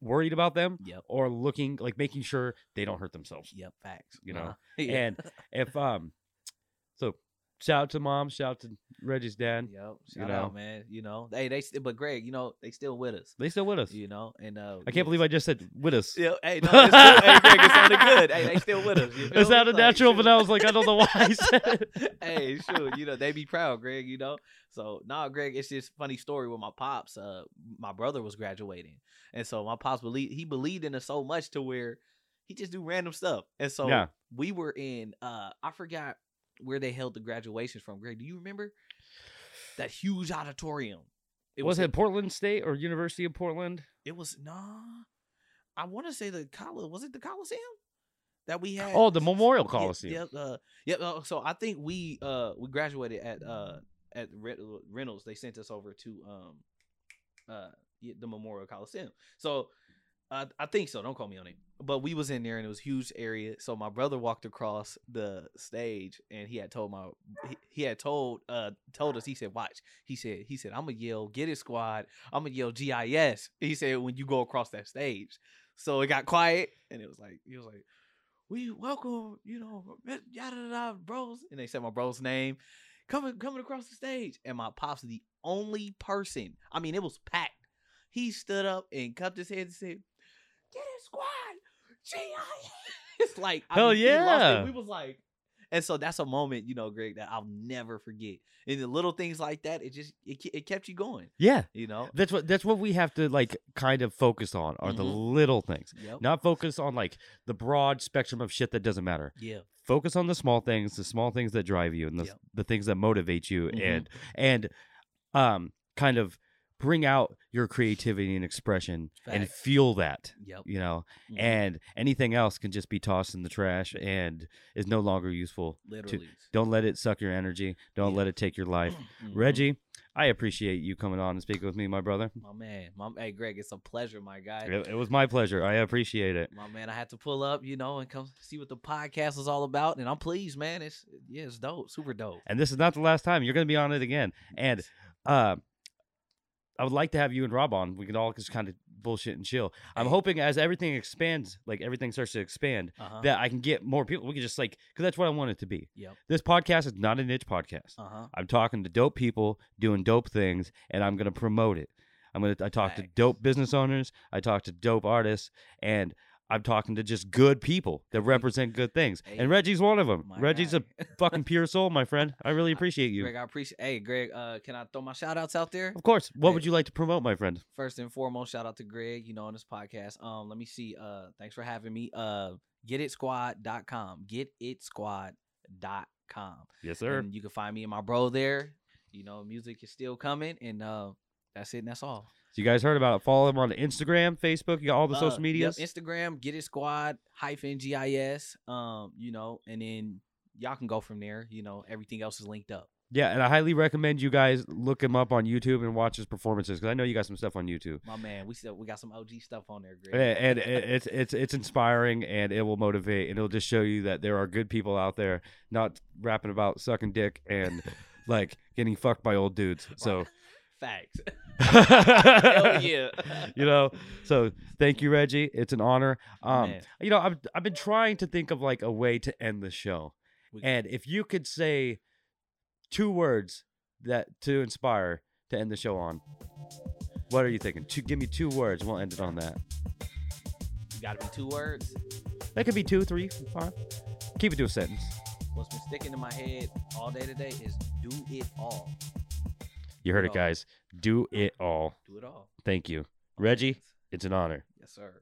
worried about them Yep. or looking like making sure they don't hurt themselves. Yep. Facts. You know, Uh-huh. Yeah. And if um, shout out to mom, shout out to Reggie's dad. Yep. you Shout know. out, man. You know, hey, they st- but Greg, you know, they still with us. They still with us. You know, and uh, I can't believe I just said with us. Yeah, hey, no, it's still, hey, Greg, it sounded good. Hey, they still with us. You It sounded Like, natural, but. I was like, I don't know why I said it. hey, shoot, you know, they be proud, Greg, you know. So nah, Greg, it's just funny story with my pops. Uh my brother was graduating. And so my pops believed he believed in us so much to where he just do random stuff. And so Yeah. we were in uh I forgot where they held the graduations from. Greg, do you remember? That huge auditorium. It was at- it Portland State or University of Portland? it was nah. I want to say the Col was it the Coliseum that we had? Oh, the Memorial Coliseum. Yeah, uh, yeah. uh, so I think we uh we graduated at uh at Re- Reynolds. They sent us over to um uh the Memorial Coliseum. So I I think so. Don't call me on it. But we was in there and it was huge area. So my brother walked across the stage and he had told my he, he had told uh told us he said watch he said he said I'm gonna yell get it squad I'm gonna yell GIS he said when you go across that stage. So it got quiet and it was like he was like we welcome, you know, yada yada bros. And they said my bro's name. Coming coming across the stage. And my pops the only person. I mean, it was packed. He stood up and cupped his head and said, Get it, squad. G.I. It's like I Hell mean, he lost it. yeah. We was like and so that's a moment, you know, Greg, that I'll never forget. And the little things like that, it just it, it kept you going, Yeah. you know. That's what that's what we have to like kind of focus on are the Mhm. little things. Yep. Not focus on like the broad spectrum of shit that doesn't matter. Yeah. Focus on the small things, the small things that drive you and the Yep. the things that motivate you Mhm. and and um kind of bring out your creativity and expression and Facts. feel that, Yep. you know. Mhm. And anything else can just be tossed in the trash and is no longer useful. literally. Don't let it suck your energy. Don't Yeah. let it take your life. Mhm. Reggie, I appreciate you coming on and speaking with me, my brother. My man, my hey Greg, it's a pleasure, my guy. It, it was my pleasure. I appreciate it. My man, I had to pull up, you know, and come see what the podcast is all about, and I'm pleased, man. It's yeah, it's dope, super dope. And this is not the last time. You're going to be on it again. And uh, I would like to have you and Rob on. We could all just kind of bullshit and chill. I'm hoping as everything expands, like everything starts to expand, Uh huh. that I can get more people. We can just like, because that's what I want it to be. Yep. This podcast is not a niche podcast. Uh huh. I'm talking to dope people doing dope things, and I'm gonna promote it. I'm gonna. I talk to dope business owners. I talk to dope artists, and I'm talking to just good people that represent good things. Hey, and Reggie's one of them. Reggie's a fucking pure soul, my friend. I really appreciate you. Greg, I appreciate. Hey, Greg, uh, can I throw my shout outs out there? Of course. What Hey. would you like to promote, my friend? First and foremost, shout out to Greg, you know, on this podcast. Um, let me see. Uh, thanks for having me. Uh, getitsquad.com. Getitsquad.com. Yes, sir. And you can find me and my bro there. You know, music is still coming, and uh, that's it. And that's all. So you guys heard about it. Follow him on Instagram, Facebook. You got all the Uh, social yep, medias. Instagram, Get It Squad hyphen GIS. Um, you know, and then y'all can go from there. You know, everything else is linked up. yeah, and I highly recommend you guys look him up on YouTube and watch his performances because I know you got some stuff on YouTube. My man, we still we got some OG stuff on there, Greg. A- and it's it's it's inspiring and it will motivate and it'll just show you that there are good people out there not rapping about sucking dick and like getting fucked by old dudes so Facts. Hell yeah. you know so thank you reggie it's an honor um Man. you know I've, I've been trying to think of like a way to end the show We- and if you could say two words that to inspire to end the show on what are you thinking two, give me two words we'll end it on that Got to be two words. that could be two three five keep it to a sentence What's been sticking in my head all day today is do it all. You heard it, guys. Do it all. Do it all. Thank you. Reggie, it's an honor. Yes, sir.